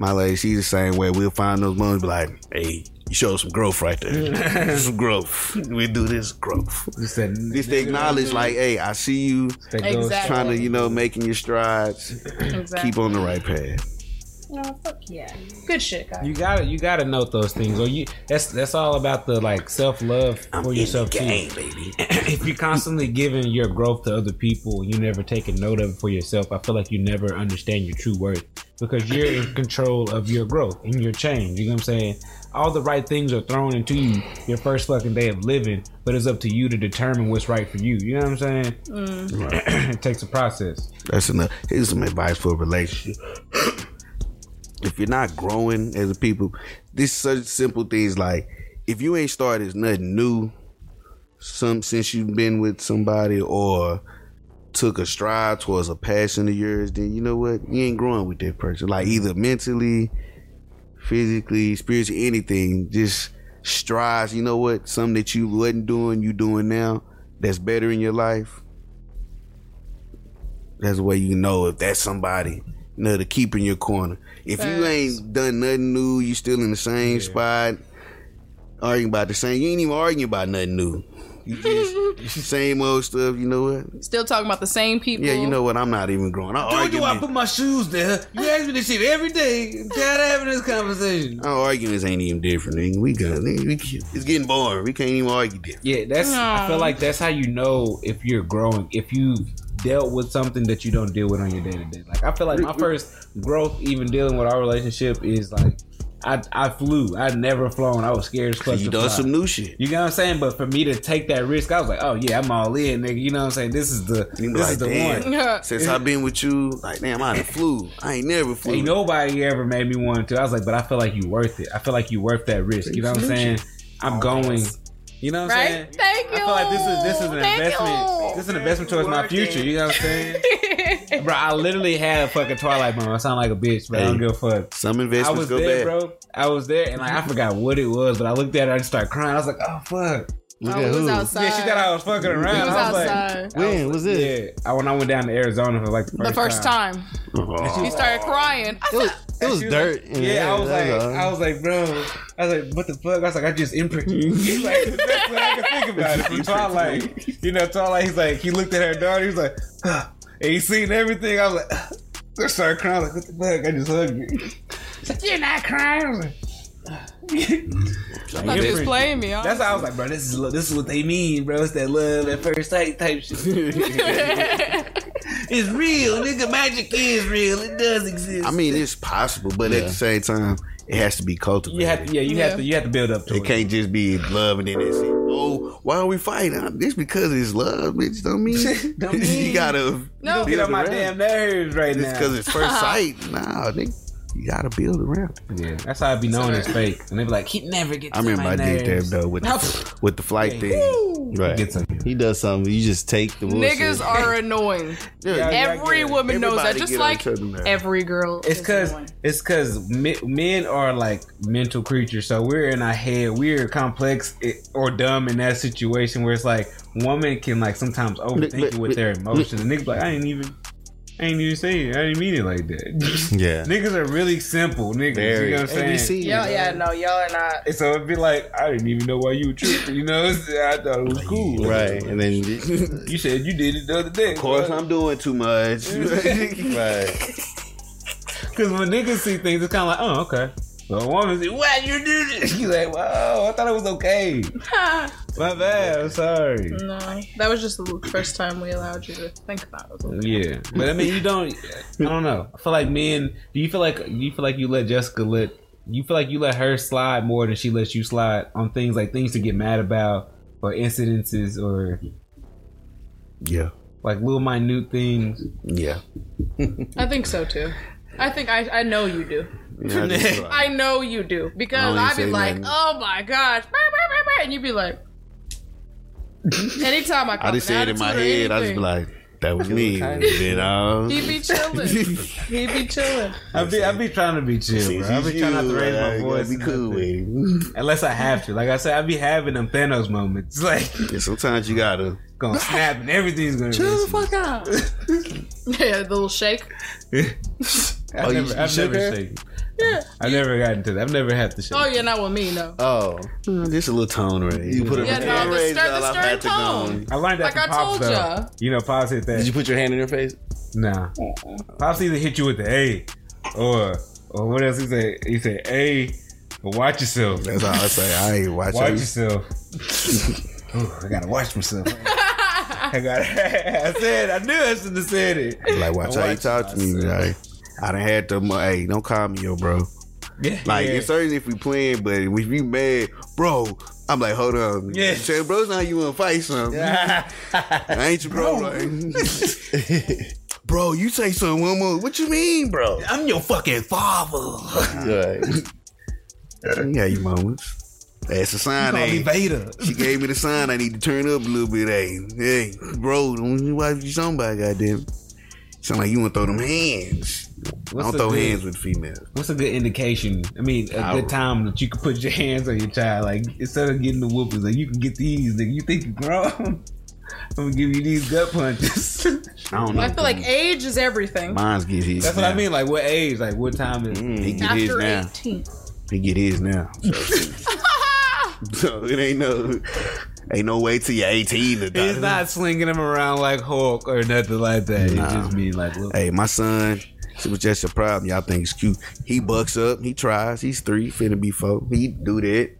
my lady, she's the same way. We'll find those moments, be like, "Hey, you showed some growth right there. some growth. We do this growth. just that. Just to acknowledge, like, hey, I see you Exactly. trying to, you know, making your strides. Exactly. Keep on the right path. Oh, fuck yeah. Good shit, guys. You gotta you gotta note those things, or you that's that's all about the like self love for yourself too. game, baby. if you're constantly giving your growth to other people, you never taking note of it for yourself. I feel like you never understand your true worth because you're in control of your growth and your change. You know what I'm saying? All the right things are thrown into you your first fucking day of living, but it's up to you to determine what's right for you. You know what I'm saying? it mm. takes a process. That's enough. Here's some advice for a relationship. if you're not growing as a people, this such simple things like if you ain't started nothing new, some since you've been with somebody or took a stride towards a passion of yours, then you know what? You ain't growing with that person. Like either mentally, physically, spiritually, anything. Just strides. You know what? Something that you wasn't doing, you doing now. That's better in your life. That's the way you know if that's somebody, you know, to keep in your corner. If you ain't done nothing new, you still in the same spot, arguing about the same. You ain't even arguing about nothing new. You just same old stuff. You know what? Still talking about the same people. Yeah, you know what? I'm not even growing. I Told you I put my shoes there. You ask me this shit every day. I'm tired of having this conversation. Our arguments ain't even different. Nigga. We got we, it's getting boring. We can't even argue different. Yeah, that's. I feel like that's how you know if you're growing. If you dealt with something that you don't deal with on your day to day. Like I feel like my first growth, even dealing with our relationship, is like I I flew. I'd never flown. I was scared as fuck. You to done fly. some new shit. You know what I'm saying? But for me to take that risk, I was like, oh yeah, I'm all in, nigga. You know what I'm saying? This is the You this like, is the damn. one. Since I've been with you, like damn, I done flew. I ain't never flew. Ain't nobody ever made me want to. I was like, but I feel like you worth it. I feel like you worth that risk. You know what I'm saying? I'm oh, going. You know what I'm saying? Right? Thank I feel like this is this is an Thank investment. you. This is an investment towards my future. You know what I'm saying? bro, I literally had a fucking Twilight moment. I sound like a bitch, but I don't Hey. give a fuck. Some I was go there, bad. bro. I was there, and like I forgot what it was, but I looked at her and started crying. I was like, "Oh fuck!" Look Oh, at it was who? outside. Yeah, she thought I was fucking around. Was I was outside. like, When was this? "Yeah." I, when I went down to Arizona for like the first, the first time. Oh. He started crying. I It was, it was She dirt. in Yeah, there, I was like, that's all. I was like, bro, I was like, what the fuck? I was like, I just imprinted. He's like, the best way I can think about it. From Twilight, you know, Twilight. He's like, he looked at her daughter. He was like, "Huh." And he seen everything. I was like, I started crying. Like, what the fuck? I just hugged you. She's like, you're not crying. I was like, I thought you was playing me. That's how I was like, bro. This is this is what they mean, bro. It's that love at first sight type shit. it's real, nigga. Magic is real. It does exist. I mean, it's possible, but at the same time, it has to be cultivated. you have to, yeah, you Yeah. have to, you have to build up to it. It can't just be love and then that's it. Oh, why are we fighting? This because it's love, bitch. Don't mean, Don't mean. you gotta No. Get on my build damn around. nerves right Just now. because it's first sight. Nah, nigga, you gotta build around. Yeah, that's how I be knowing it's fake. And they be like, he never gets. I on remember my I did that though with the, with the flight Yeah. thing. right. Gets on you. He does something. You just take the bullshit. Niggas are annoying. Yeah, yeah, Every get it. woman knows that. Everybody Just get on like each other now. every girl. It's is cause annoying. it's cause men are like mental creatures, so we're in our head. We're complex or dumb in that situation where it's like woman can like sometimes overthink it with their emotions. And niggas like, I ain't even. I ain't even saying it. I didn't mean it like that. Yeah. niggas are really simple niggas. Very. You know what I'm saying? ABC. Y'all, yeah, no, y'all are not. And so it'd be like, I didn't even know why you were tripping. You know, I thought it was cool. Right. And then You said you did it the other day. Of course, I'm doing too much. right. Because when niggas see things, it's kind of like, oh, okay. But a woman say, why you do this? You like, wow, I thought it was okay. My bad. I'm sorry. no, that was just the first time we allowed you to think about it. Yeah, but I mean, you don't. I don't know. I feel like men. Do you feel like you feel like you let Jessica let you feel like you let her slide more than she lets you slide on things like things to get mad about or incidences or yeah, like little minute things. yeah. I think so too. I think I, I know you do. Yeah, I just- I know you do because I don't even I'd be like, nothing. oh my gosh, bah, bah, bah, bah," and you'd be like, anytime I come I come just said it in my head. I just be like, that was me. And then, uh, he'd be chilling. he'd be chilling. I be I be trying to be chill, bro. I be trying not to raise my voice. Be cool with unless I have to. Like I said, I be having them Thanos moments. Like Yeah, sometimes you gotta. gonna snap and everything's gonna chill the fuck out. Yeah, the little shake. I've Oh, you- never, you I've shook never her? shaken. Yeah. I've never gotten to that. I've never had to shake. Oh yeah, not with me, no. Oh. Mm, Just a little tone raise. You put it Yeah, no, the raise stern, all the I stern to go tone. on. I learned that Like from I Pops, told though. ya. You know, Pops hit that. Did you put your hand in your face? nah. Pops either hit you with the A or or what else he say? He said A, but watch yourself. That's all I say. I ain't watching. Watch yourself. Ooh, I gotta watch myself. I got. I said. I knew I shouldn't have said it. Like, watch how you talk to me. Like, I done had to. Uh, hey, don't call me yo, bro. Yeah. Like, yeah. it's certain if we playing, but if you mad, bro, I'm like, hold on. Yeah. Say, bro's not you wanna fight something. I ain't your bro. Like, bro, you say something one more. What you mean, bro? I'm your fucking father. Right. yeah, you moments. That's a sign. Call me Hey, Vader. she gave me the sign. I need to turn up a little bit. Hey, hey, bro, don't watch you somebody, goddamn. Sound like you wanna throw them hands. What's don't a throw good- hands with females. What's a good indication? I mean, a Power. good time that you can put your hands on your child. Like instead of getting the whoopings, like you can get these. Nigga, you think you're grown? I'm gonna give you these gut punches. I don't know. I feel like age is everything. Mine's get his. That's what. I mean. Like what age? Like what time is? Mm. He get his After now. 18. He get his now. So it ain't no, ain't no way till you're 18 to He's not slinging him around like Hulk or nothing like that. Nah. It just mean like, look, Hey, my son, it was just a problem. Y'all think it's cute. He bucks up. He tries. He's three, finna be four. He do that.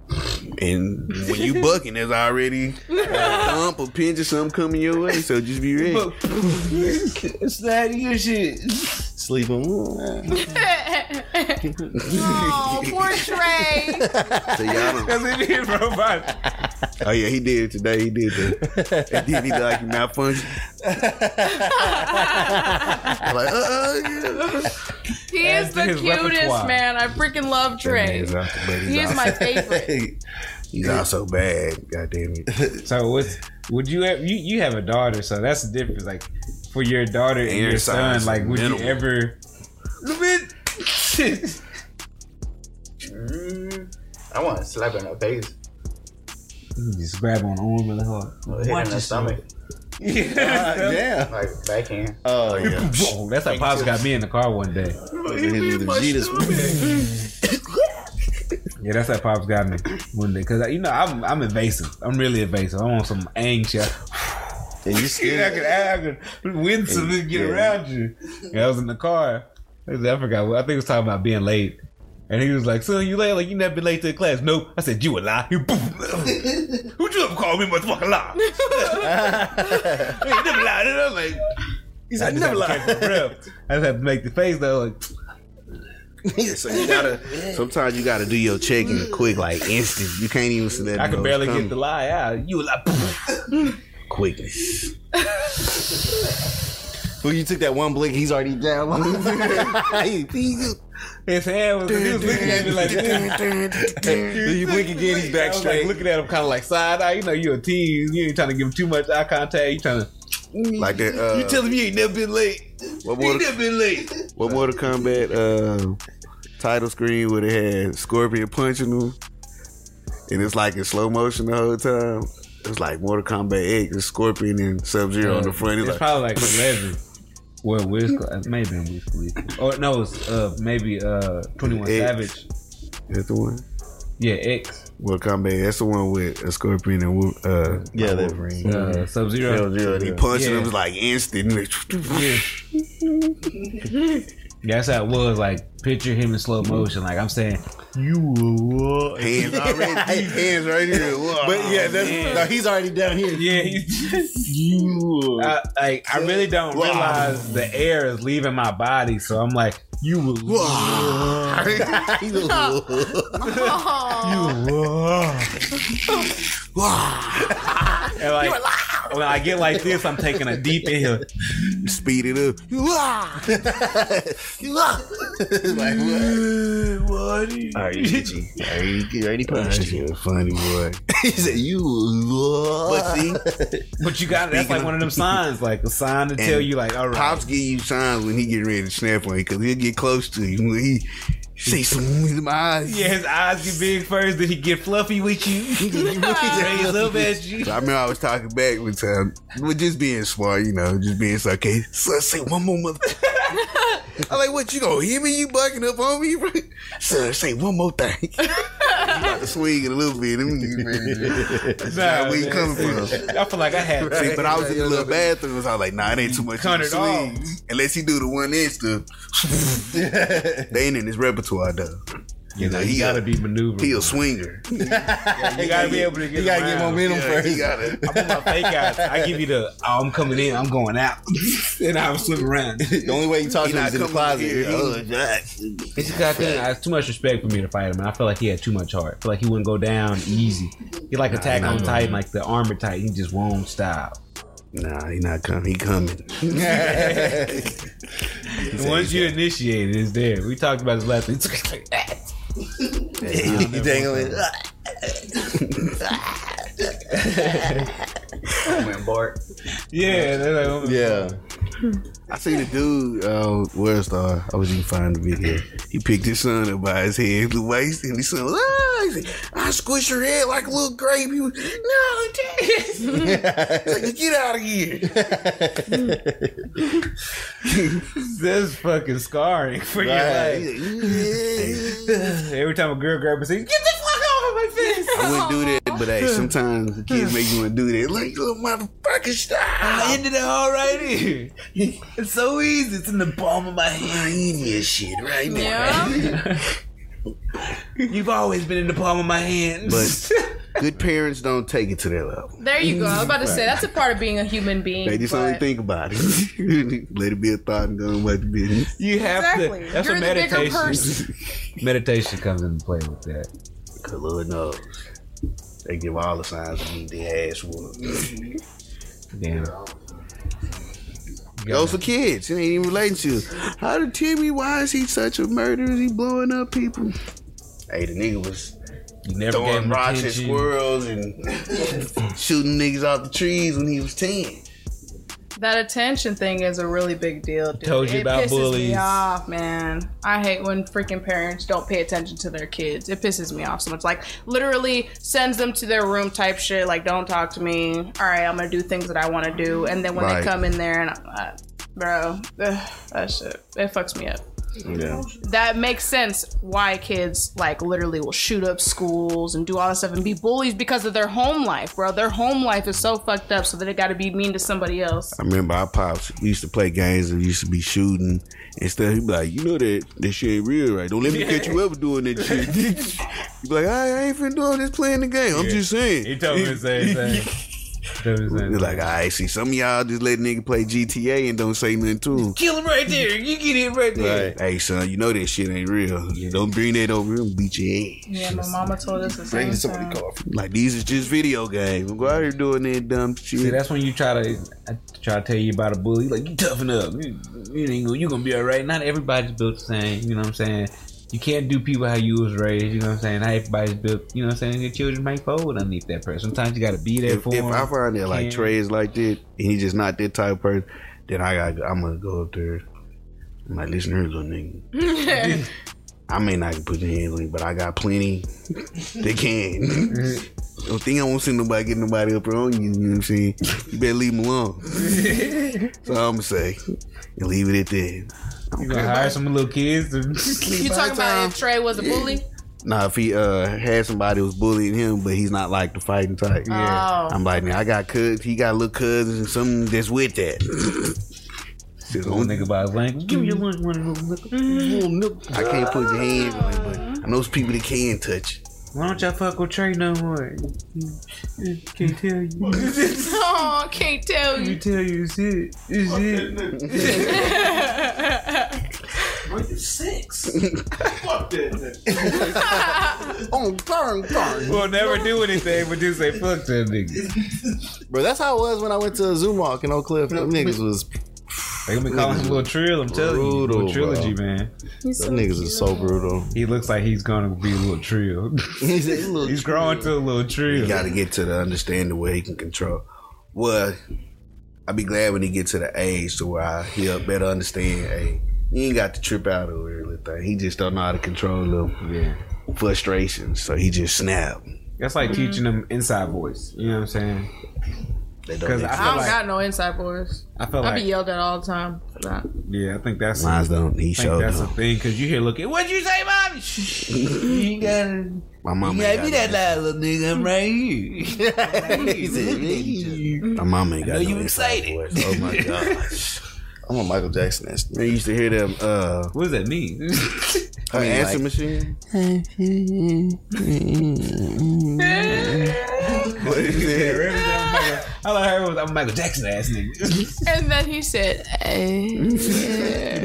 And when you bucking, there's already a thump or pinch or something coming your way. So just be ready. it's that your shit. Sleeping. Oh, poor Trey. So y'all don't, Cause it is robot. oh yeah, he did it today. He did that. And then he like he malfunction. I'm like, uh, yeah. He is the cutest repertoire. man. I freaking love Trey. He's also, but he's He is also- my favorite. He's also bad. God damn it. So what's would you ever? You, you have a daughter, so that's the difference. Like for your daughter and Air your son, like would minimal. you ever? Little bit. I want to slap her in the face. Just grab on the arm really hard. Or hit in the stomach. Yeah. Damn. Like backhand. Oh yeah. Boom. That's how Pops got me in the car one day. Yeah, that's how Pops got me one day. Cause you know I'm I'm invasive. I'm really invasive. I want some anxious. And you Yeah, I scared? could, I could win some and get around you. And I was in the car. I forgot. I think it was talking about being late. And he was like, "Son, you late? Like you never been late to the class?" Nope. I said, "You a lie." He. Who'd you ever call me motherfucking lie? you never lied. And I was like, He's I like, just never had to lie. catch my. I just had to make the face though. Like, so you gotta. Sometimes you gotta do your checking quick, like instant. You can't even see that. I could nose barely coming. get the lie out. You a lie. Quickness. Well, you took that one blink. He's already down. His hand was. He was looking at me like this. you blink again. He's back straight. like looking at him kind of like side eye. You know, you're a teen. You ain't trying to give him too much eye contact. You trying to. Like that. Uh, You telling me you ain't never been late? what You more? ain't never been late. What Mortal Kombat uh, title screen would they had Scorpion punching him, and it's like in slow motion the whole time. It's like Mortal Kombat X, it's Scorpion and Sub Zero on the front. It's It's like, probably like eleven. Well, Wiz, uh, maybe in Wiz Khalifa. Or no, it's uh, maybe uh, Twenty One X. Savage. That's the one. Yeah, X. Well, Kombat. That's the one with a scorpion and Wolf- uh, Yeah, that- Wolverine. Uh, Sub Zero. Zero-Zero, he punching Yeah. him was like instant. That's how it was. Like, picture him in slow motion. Like I'm saying, you will what? Hands already, hands right here. Whoa. But yeah, that's, no, he's already down here. Yeah, he's just you. I, like I really don't realize the air is leaving my body, so I'm like, you will. And like when I get like this, I'm taking a deep inhale. Speed it up. like what? What? Alright, you already, you already punished you. funny boy. he said you. But see, But you got that's like one of them signs, like a sign to tell you, like, all right. Pops give you signs when he get ready to snap on you because he'll get close to you. When he say some with them eyes. Yeah, his eyes get big first, then he get fluffy with you. Raise up at you. So I remember I was talking back with time, with just being smart, you know, just being so okay. So say one more mother. I like what you gonna hear me? You bucking up on me, right? Son, say one more thing. you about to swing it a little bit. Them niggas ready to- That's Nah, not where you coming from. I feel like I had See, but I was in the little bathroom, so I was like, nah, it ain't too much. Cut in the it off. swing. Unless he do the one inch stuff. they ain't in his repertoire though. You know, he gotta a, be maneuverable. he a swinger. you gotta be able to get You gotta get momentum Yeah, first. he got it. I put my fake out. I give you the oh, I'm coming in, I'm going out. and I'm swimming around. The only way you talk He to him is in the closet. here. Oh, It's just I couldn't- I had too much respect for me to fight him, and I feel like he had too much heart. I feel like he wouldn't go down easy. He like Attack on Titan, like the armor Titan. He just won't stop. Nah, he not coming. He coming. Once you initiate it, it's there. We talked about this last week. It's like that. he dangling. Yeah, they're like, Yeah. I seen a dude, uh, Star. I was even finding the video. He picked his son up by his head, the waist, and his son was, ah, he said, I squish your head like a little grape. He was, no, Dad. Like, get out of here. that's fucking scarring for your life. "Yeah." Every time a girl grabs me, "Get the fuck off of my face!" I wouldn't do that, but hey, sometimes the kids make you want to do that. Like, little motherfucker, stop. I ended it all right here. It's so easy. It's in the palm of my hand. I eat shit right now. Yeah. You've always been in the palm of my hand. But good parents don't take it to that level. There you go. I was about to say that's a part of being a human being. They just but- only think about it. Let it be a thought and go about the business. you have Exactly. to. That's You're what meditation. meditation comes into play with that. Cause Lord knows. They give all the signs they need their ass whooped. Damn. Those for kids. It ain't even relating to. How did Timmy, why is he such a murderer? Is he blowing up people? Hey, the nigga was You never throwing rocks at squirrels and shooting niggas off the trees when he was 10. That attention thing is a really big deal. Dude. Told you it about pisses bullies. Me off, man. I hate when freaking parents don't pay attention to their kids. It pisses me off so much. Like literally sends them to their room type shit. Like don't talk to me. All right, I'm gonna do things that I want to do, and then when Right. they come in there and uh, bro, ugh, that shit it fucks me up. Yeah. That makes sense why kids like literally will shoot up schools and do all that stuff and be bullies because of their home life, bro. Their home life is so fucked up, so that they got to be mean to somebody else. I remember our pops used to play games and used to be shooting and stuff. He'd be like, you know that that shit ain't real, right? Don't let me catch you ever doing that shit. He'd be like, I, I ain't finna do all this playing the game. I'm just saying. He told me the same thing. He told me the same They're like, I see some of y'all just let nigga play GTA and don't say nothing to him. Kill him right there. You get it right there. Hey son, you know that shit ain't real. Don't bring that over here and beat your ass. Yeah, my mama told us the same thing. Like these is just video games. Don't go out here doing that dumb shit. See, that's when you try to I try to tell you about a bully. Like you toughen up. You, you ain't gonna, you gonna be all right. Not everybody's built the same. You know what I'm saying? You can't do people how you was raised. You know what I'm saying? Not everybody's built. You know what I'm saying? Your children might fold underneath that person. Sometimes you got to be there if, for if them. I find that like Can't- like that and he's just not that type of person, then I got I'm gonna go up there. I'm like, listen here, little nigga. I may not put your hands on you, but I got plenty that can. Don't think I won't see nobody get nobody up on you. You know what I'm saying? You better leave him alone. so I'm gonna say, and leave it at that. You gonna hire some little kids to You talking about if Trey was a bully? Nah, if he uh had somebody who was bullying him, but he's not like the fighting type. Yeah. I'm like, now I got cousins. He got little cousins and something that's with that. Just Little don't- nigga about his language. Give me your lunch, one of those little nigga. I can't put your hands on it, but I know it's people that can touch. Why don't y'all fuck with Trey no more? Can't tell you. Oh, I can't tell You you. tell you it's it. It's it. Six. Fuck that. Oh, darn, darn. We'll never do anything but just say fuck that nigga. Bro, that's how it was when I went to Zumwalt in Oak Cliff. Them niggas was They gonna be calling him a Little Trill. I'm telling you, Brutal, Little Trilogy, bro. man. them niggas is so brutal. He looks like he's gonna be a Little Trill. He's a little he's growing to a Little Trill. You got to get to the understanding where he can control. Well, I'd be glad when he get to the age to where I, he'll better understand. Hey, he ain't got to trip out over everything. He just don't know how to control them Yeah. frustrations, so he just snap. That's like mm-hmm. teaching them inside voice. You know what I'm saying? They Because don't. I I don't like got no inside voice. I feel like I like be yelled at all the time for that. yeah. I think that's Mine's don't. He showed that's a thing because you hear looking. What'd you say, mommy? You ain't gotta. My mama You ain't gotta be that loud, little nigga. I'm right here. My mama ain't got know no you inside excited. voice. Oh my gosh. I'm a Michael Jackson. That's I used to hear them uh what does that mean? her mean, answer like- machine. what is it? I like her was I'm a Michael Jackson ass nigga. And then he said.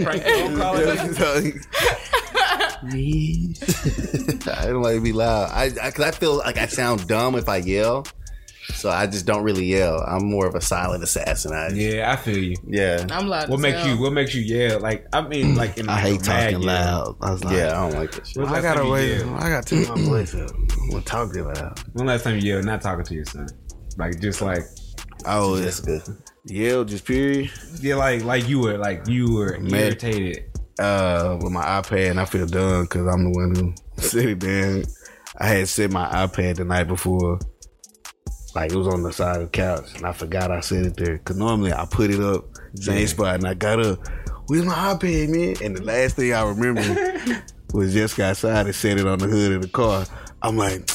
Frank phone calling us. I don't like to be loud. I, I, cause I feel like I sound dumb if I yell, so I just don't really yell. I'm more of a silent assassin. I, yeah. Yeah, I feel you. yeah, I'm loud. What makes you? What makes you yell? Like I mean, like in I like hate talking yell. loud. I was like, yeah, I don't like that shit. I gotta time wait. I gotta turn my voice up. I'm gonna talk to loud. When last time you yelled? Not talking to your son. Like just like Oh, That's good. yell just period. yeah, like like you were like you were Mad. irritated. Uh, with my iPad, and I feel done because I'm the one who set it down. I had set my iPad the night before. Like it was on the side of the couch, and I forgot I set it there. Cause normally I put it up same spot, and I got up. Where's my iPad, man? And the last thing I remember was just got outside and set it on the hood of the car. I'm like,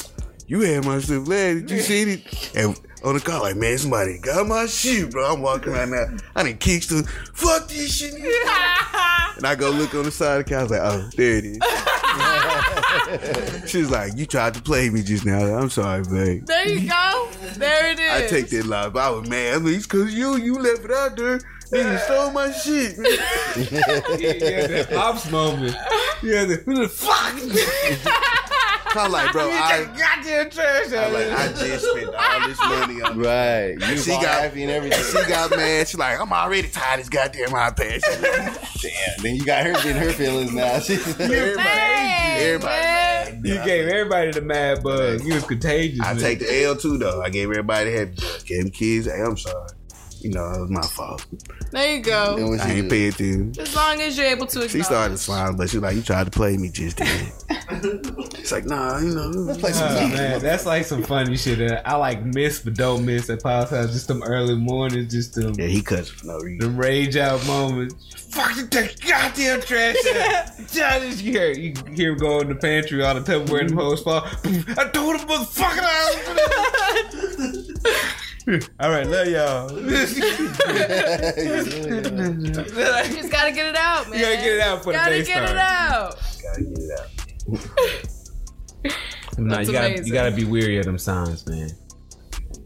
you had my stuff last. Did you see it? And on the car, like, man, somebody got my shit, bro. I'm walking right now. I didn't kick stuff. Fuck this shit. and I go look on the side of the couch, like, oh, there it is. She's like, you tried to play me just now. I'm sorry, babe. There you go. There it is. I take that lie, but I was mad. I mean, it's cause you, you left it out there. Nigga stole my shit, yeah, that ops moment. Yeah, the, who the fuck? I'm like, bro, I, goddamn trash I like, I just spent all this money on Right, you She got- happy and everything. She got mad. She's like, I'm already tired of this goddamn iPad. shit." Damn, then you got her getting her feelings now. She's everybody, Dang, everybody. man. You gave everybody the mad bug. You was contagious. I man. take the L too though. I gave everybody head. Gave them kids. Hey, I'm sorry. You know, it was my fault. There you go. And when I ain't pay attention. As long as you're able to. She started smiling, but she was like, "You tried to play me just then." it's like, nah, you know. Let's play some Oh, games. man, that's like some funny shit that I like miss but don't miss at Power's house. Just them early mornings, just them, Yeah, he cuts for no reason. them rage out moments. Fucking take goddamn trash out. Johnny, you hear you hear him go in the pantry, all the Tupperware and the hose fall. I told him motherfucking out. all right, love y'all. you You just gotta get it out, man. You gotta get it out for the Gotta day get start. it out. Gotta get it out. Nah, you gotta you gotta be weary of them signs, man.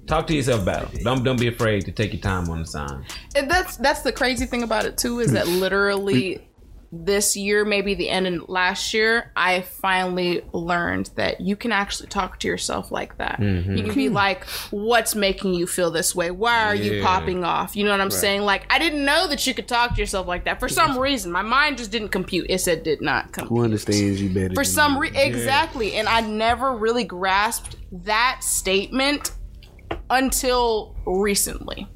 Talk to yourself about it. Don't don't be afraid to take your time on the signs. And that's that's the crazy thing about it too is that literally this year, maybe the end of last year, I finally learned that you can actually talk to yourself like that. Mm-hmm. You can be like, "What's making you feel this way? Why are you popping off?" You know what I'm saying? Like, I didn't know that you could talk to yourself like that. For some reason, my mind just didn't compute. It said did not compute. Who understands you better? For than some reason, exactly. And I never really grasped that statement until recently.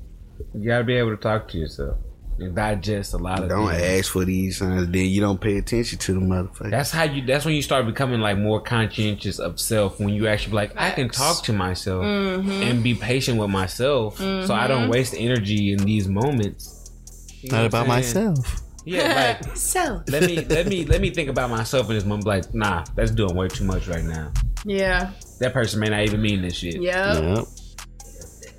You gotta be able to talk to yourself. And digest a lot of Don't things. ask for these signs, then you don't pay attention to the motherfucker. That's how you. That's when you start becoming like more conscientious of self. When you actually be like, I can talk to myself mm-hmm. and be patient with myself, so I don't mm-hmm. waste energy in these moments. You Not about saying? myself. Yeah, like So let me let me let me think about myself in this moment. Like, nah, that's doing way too much right now. yeah, That person may not even mean this shit. yep. Yep.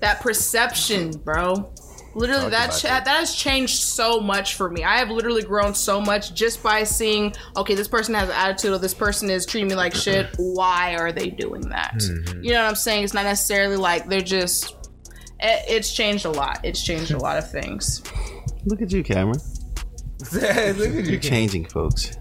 that perception, bro. Literally, that ch- that has changed so much for me. I have literally grown so much just by seeing, okay, this person has an attitude, or this person is treating me like shit. Why are they doing that? Mm-hmm. You know what I'm saying? It's not necessarily like they're just. It, it's changed a lot. It's changed a lot of things. Look at you, Cameron. Look at You're you. changing, folks.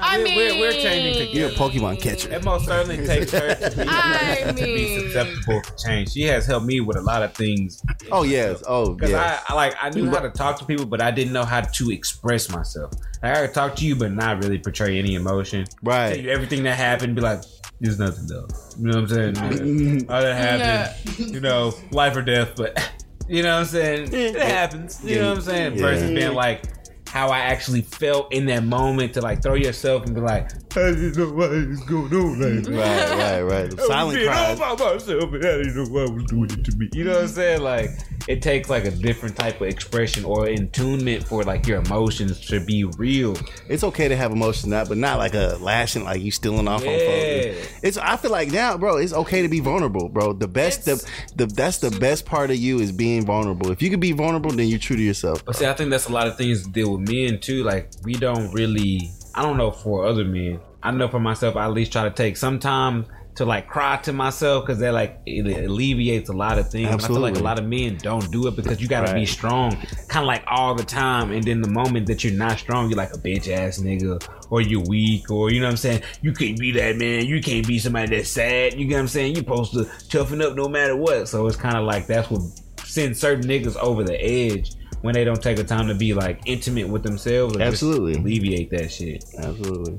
I we're, mean, we're, we're changing You're a. Pokemon catcher. It most certainly takes her to be, I to be susceptible to change. She has helped me with a lot of things. Oh yes. Oh yeah. Because yes. I, I like I knew how to talk to people, but I didn't know how to express myself. I could talk to you, but not really portray any emotion. Right. Tell you everything that happened, be like, "There's nothing though." You know what I'm saying? All that happened, you know, life or death. But you know what I'm saying? It happens. You know what I'm saying? Yeah. Versus being like how I actually felt in that moment to like throw yourself and be like, "I didn't know what was going on." Like, right. Right. Right. The I was silent being all cries. by myself, and I didn't know what I was doing it to me. You know what I'm saying? Like it takes like a different type of expression or attunement for like your emotions to be real. It's okay to have emotions, not but not like a lashing, like you stealing off on Yeah. folks. It's. I feel like now, bro. It's okay to be vulnerable, bro. The best, the, the that's the best part of you is being vulnerable. If you can be vulnerable, then you're true to yourself. But see, I think that's a lot of things to deal with men too. Like we don't really. I don't know for other men. I know for myself, I at least try to take some time to like cry to myself because that like it alleviates a lot of things. And I feel like a lot of men don't do it because you got to be strong, kind of like all the time. And then the moment that you're not strong, you're like a bitch ass nigga, or you're weak, or you know what I'm saying. You can't be that man. You can't be somebody that's sad. You get what I'm saying. You're supposed to toughen up no matter what. So it's kind of like that's what sends certain niggas over the edge when they don't take the time to be like intimate with themselves. or just Absolutely. alleviate that shit. Absolutely.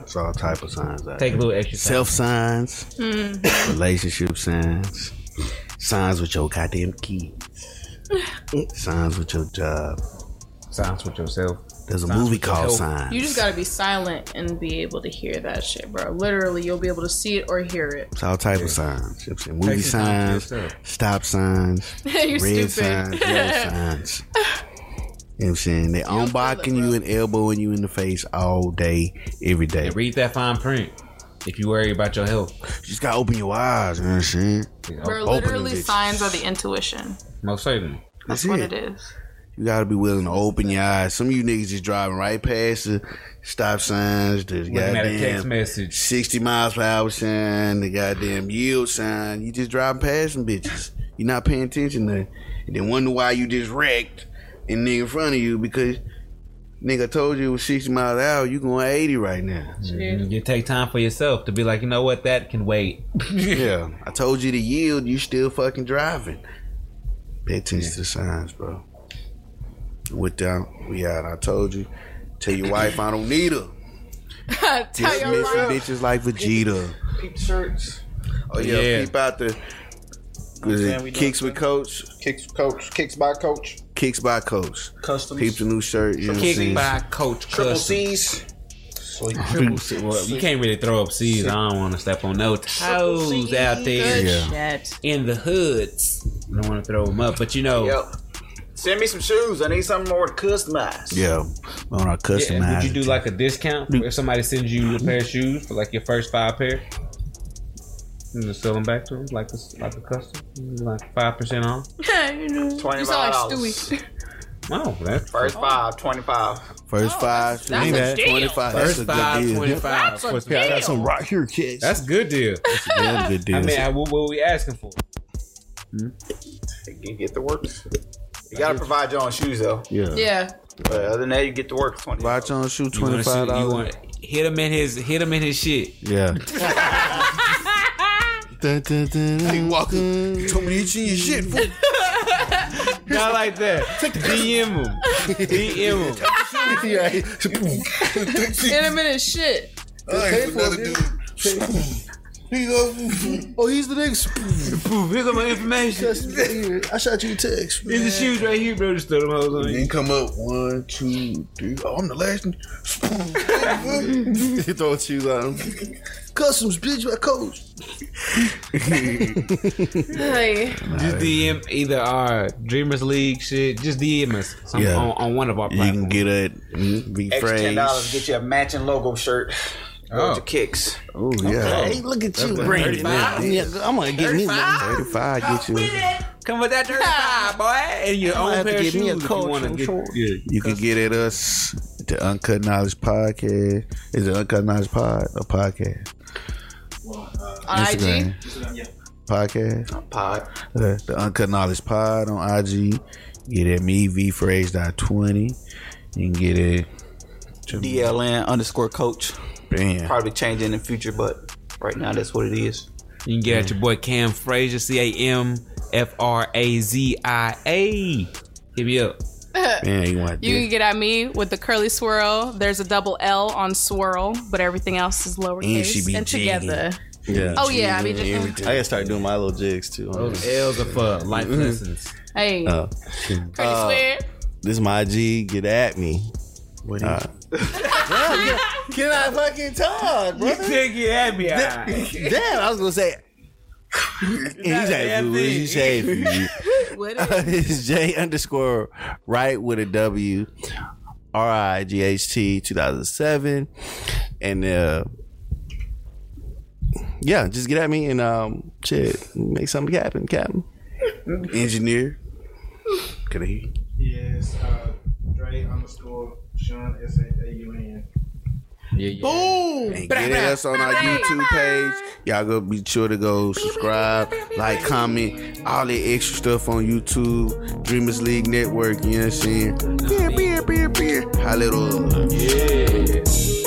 It's all type of signs out Take a little extra. Self signs, mm-hmm. relationship signs, signs with your goddamn kids, signs with your job. signs with yourself. There's a Signs movie called health. Signs. You just gotta be silent and be able to hear that shit, bro. Literally, you'll be able to see it or hear it. It's all type of signs. You know what I'm saying? Movie some time to signs, stop signs, You're red stupid. signs, yellow signs. You know what I'm saying? They don't feel unblocking you and elbowing you in the face all day, every day. And read that fine print if you worry about your health. You just gotta open your eyes, you know what I'm saying? Bro, Open literally, them signs are the intuition. Most certainly. That's That's what it. it is. You gotta be willing to open your eyes. Some of you niggas just driving right past the stop signs, the Looking at a text goddamn message. 60 miles per hour sign, the goddamn yield sign. You just driving past them bitches. You're not paying attention to And then wonder why you just wrecked and nigga in front of you because nigga told you it was 60 miles an hour. You going 80 right now. Mhm. You take time for yourself to be like, you know what, that can wait. Yeah. I told you to yield. You still fucking driving. Pay attention to the signs, bro. With that, we out. I told you. Tell your wife I don't need her. Tell Dismiss your some wife. bitches like Vegeta. Peep shirts. Oh yeah, Yeah. peep out the was saying it we kicks with coach, Kicks coach. Kicks by coach. kicks by coach. Customs. Peep the new shirt. You know what I'm Kicked saying? by Coach Triple Custom. C's. Triple C. Well, you can't really throw up C's. I don't want to step on no toes out there Good Yeah. shit. in the hoods. I don't want to throw them up, but you know, Yep. Send me some shoes. I need something more to customize. Yeah, on our yeah, customized. would you do like a discount if somebody sends you a pair of shoes for like your first five pair? And just sell them back to them like a, like a custom, like five percent off. you know, you sound like $25. Stewie. Oh, that's First five, 25. first oh, five? that's ain't a deal. Twenty-five. That's first a good five, deal. twenty five. That's a That's, deal. I got some right here, kids. that's good deal. Yeah, good deal. I mean, I, what, what we asking for? Hmm? You get the works. You gotta provide your own shoes though. yeah. Yeah. But other than that, you get the work. Twenty. Watch on shoe You twenty-five dollars. hit him in his hit him in his shit. Yeah. Dun, dun, dun, dun, Walker, dun. told me to eat your shit. fool. Not like that. DM him. DM him. In a minute, shit. I ain't for another dude. He go, oh, he's the next. Here's all my information. I shot you a text. In the shoes right here, bro. Just throw them hoes on you. Then come up one, two, three. Oh, I'm the last one. you throw shoes on him. Customs, bitch, my coach. Hey. Just DM either our Dreamers League shit. Just DM us some, Yeah. on, on one of our You can get it. Be Extra ten dollars get you a matching logo shirt. Oh. Your kicks. Oh yeah. Hey, look at you. Brandon. Yeah, I'm gonna get me. Thirty-five. Get you. Come with that 35, boy. And your might own have pair of get me a shoes if you want to get. Yeah. You can get at us the Uncut Knowledge Podcast. Is it Uncut Knowledge Pod or podcast? On IG. Instagram. Podcast. Pod. Uh, the Uncut Knowledge Pod on IG. Get at me, vphrase.20. You can get it. DLN underscore coach. Bam. Probably change in the future, but right now that's what it is. You can get at your boy Cam Frazia, C A M F R A Z I A. Hit me up. Man, you want You can get at me with the curly swirl. There's a double L on swirl, but everything else is And she lowercase be and together. Yeah. Oh yeah, I mean, Jigging just, I gotta start doing my little jigs too. Those L's are for life lessons. hey, Uh, curly uh, square. this is my G. Get at me. What Uh, Can I fucking talk, bro? Take it at me. Damn, I was gonna say. And he said, "What did you say?" for you?" What it's J underscore right with a W, R I G H T 2007, and uh, yeah, just get at me and um, shit, make something happen, Captain. engineer? Could I hear you? Yes, uh, Dre underscore Sean S H A U N. Yeah, yeah. Boom. And get at us on our YouTube page. Y'all go be sure to go subscribe, like, comment, all the extra stuff on YouTube, Dreamers League Network, you know what I'm saying? Beer, beer, beer, beer. How little Yeah.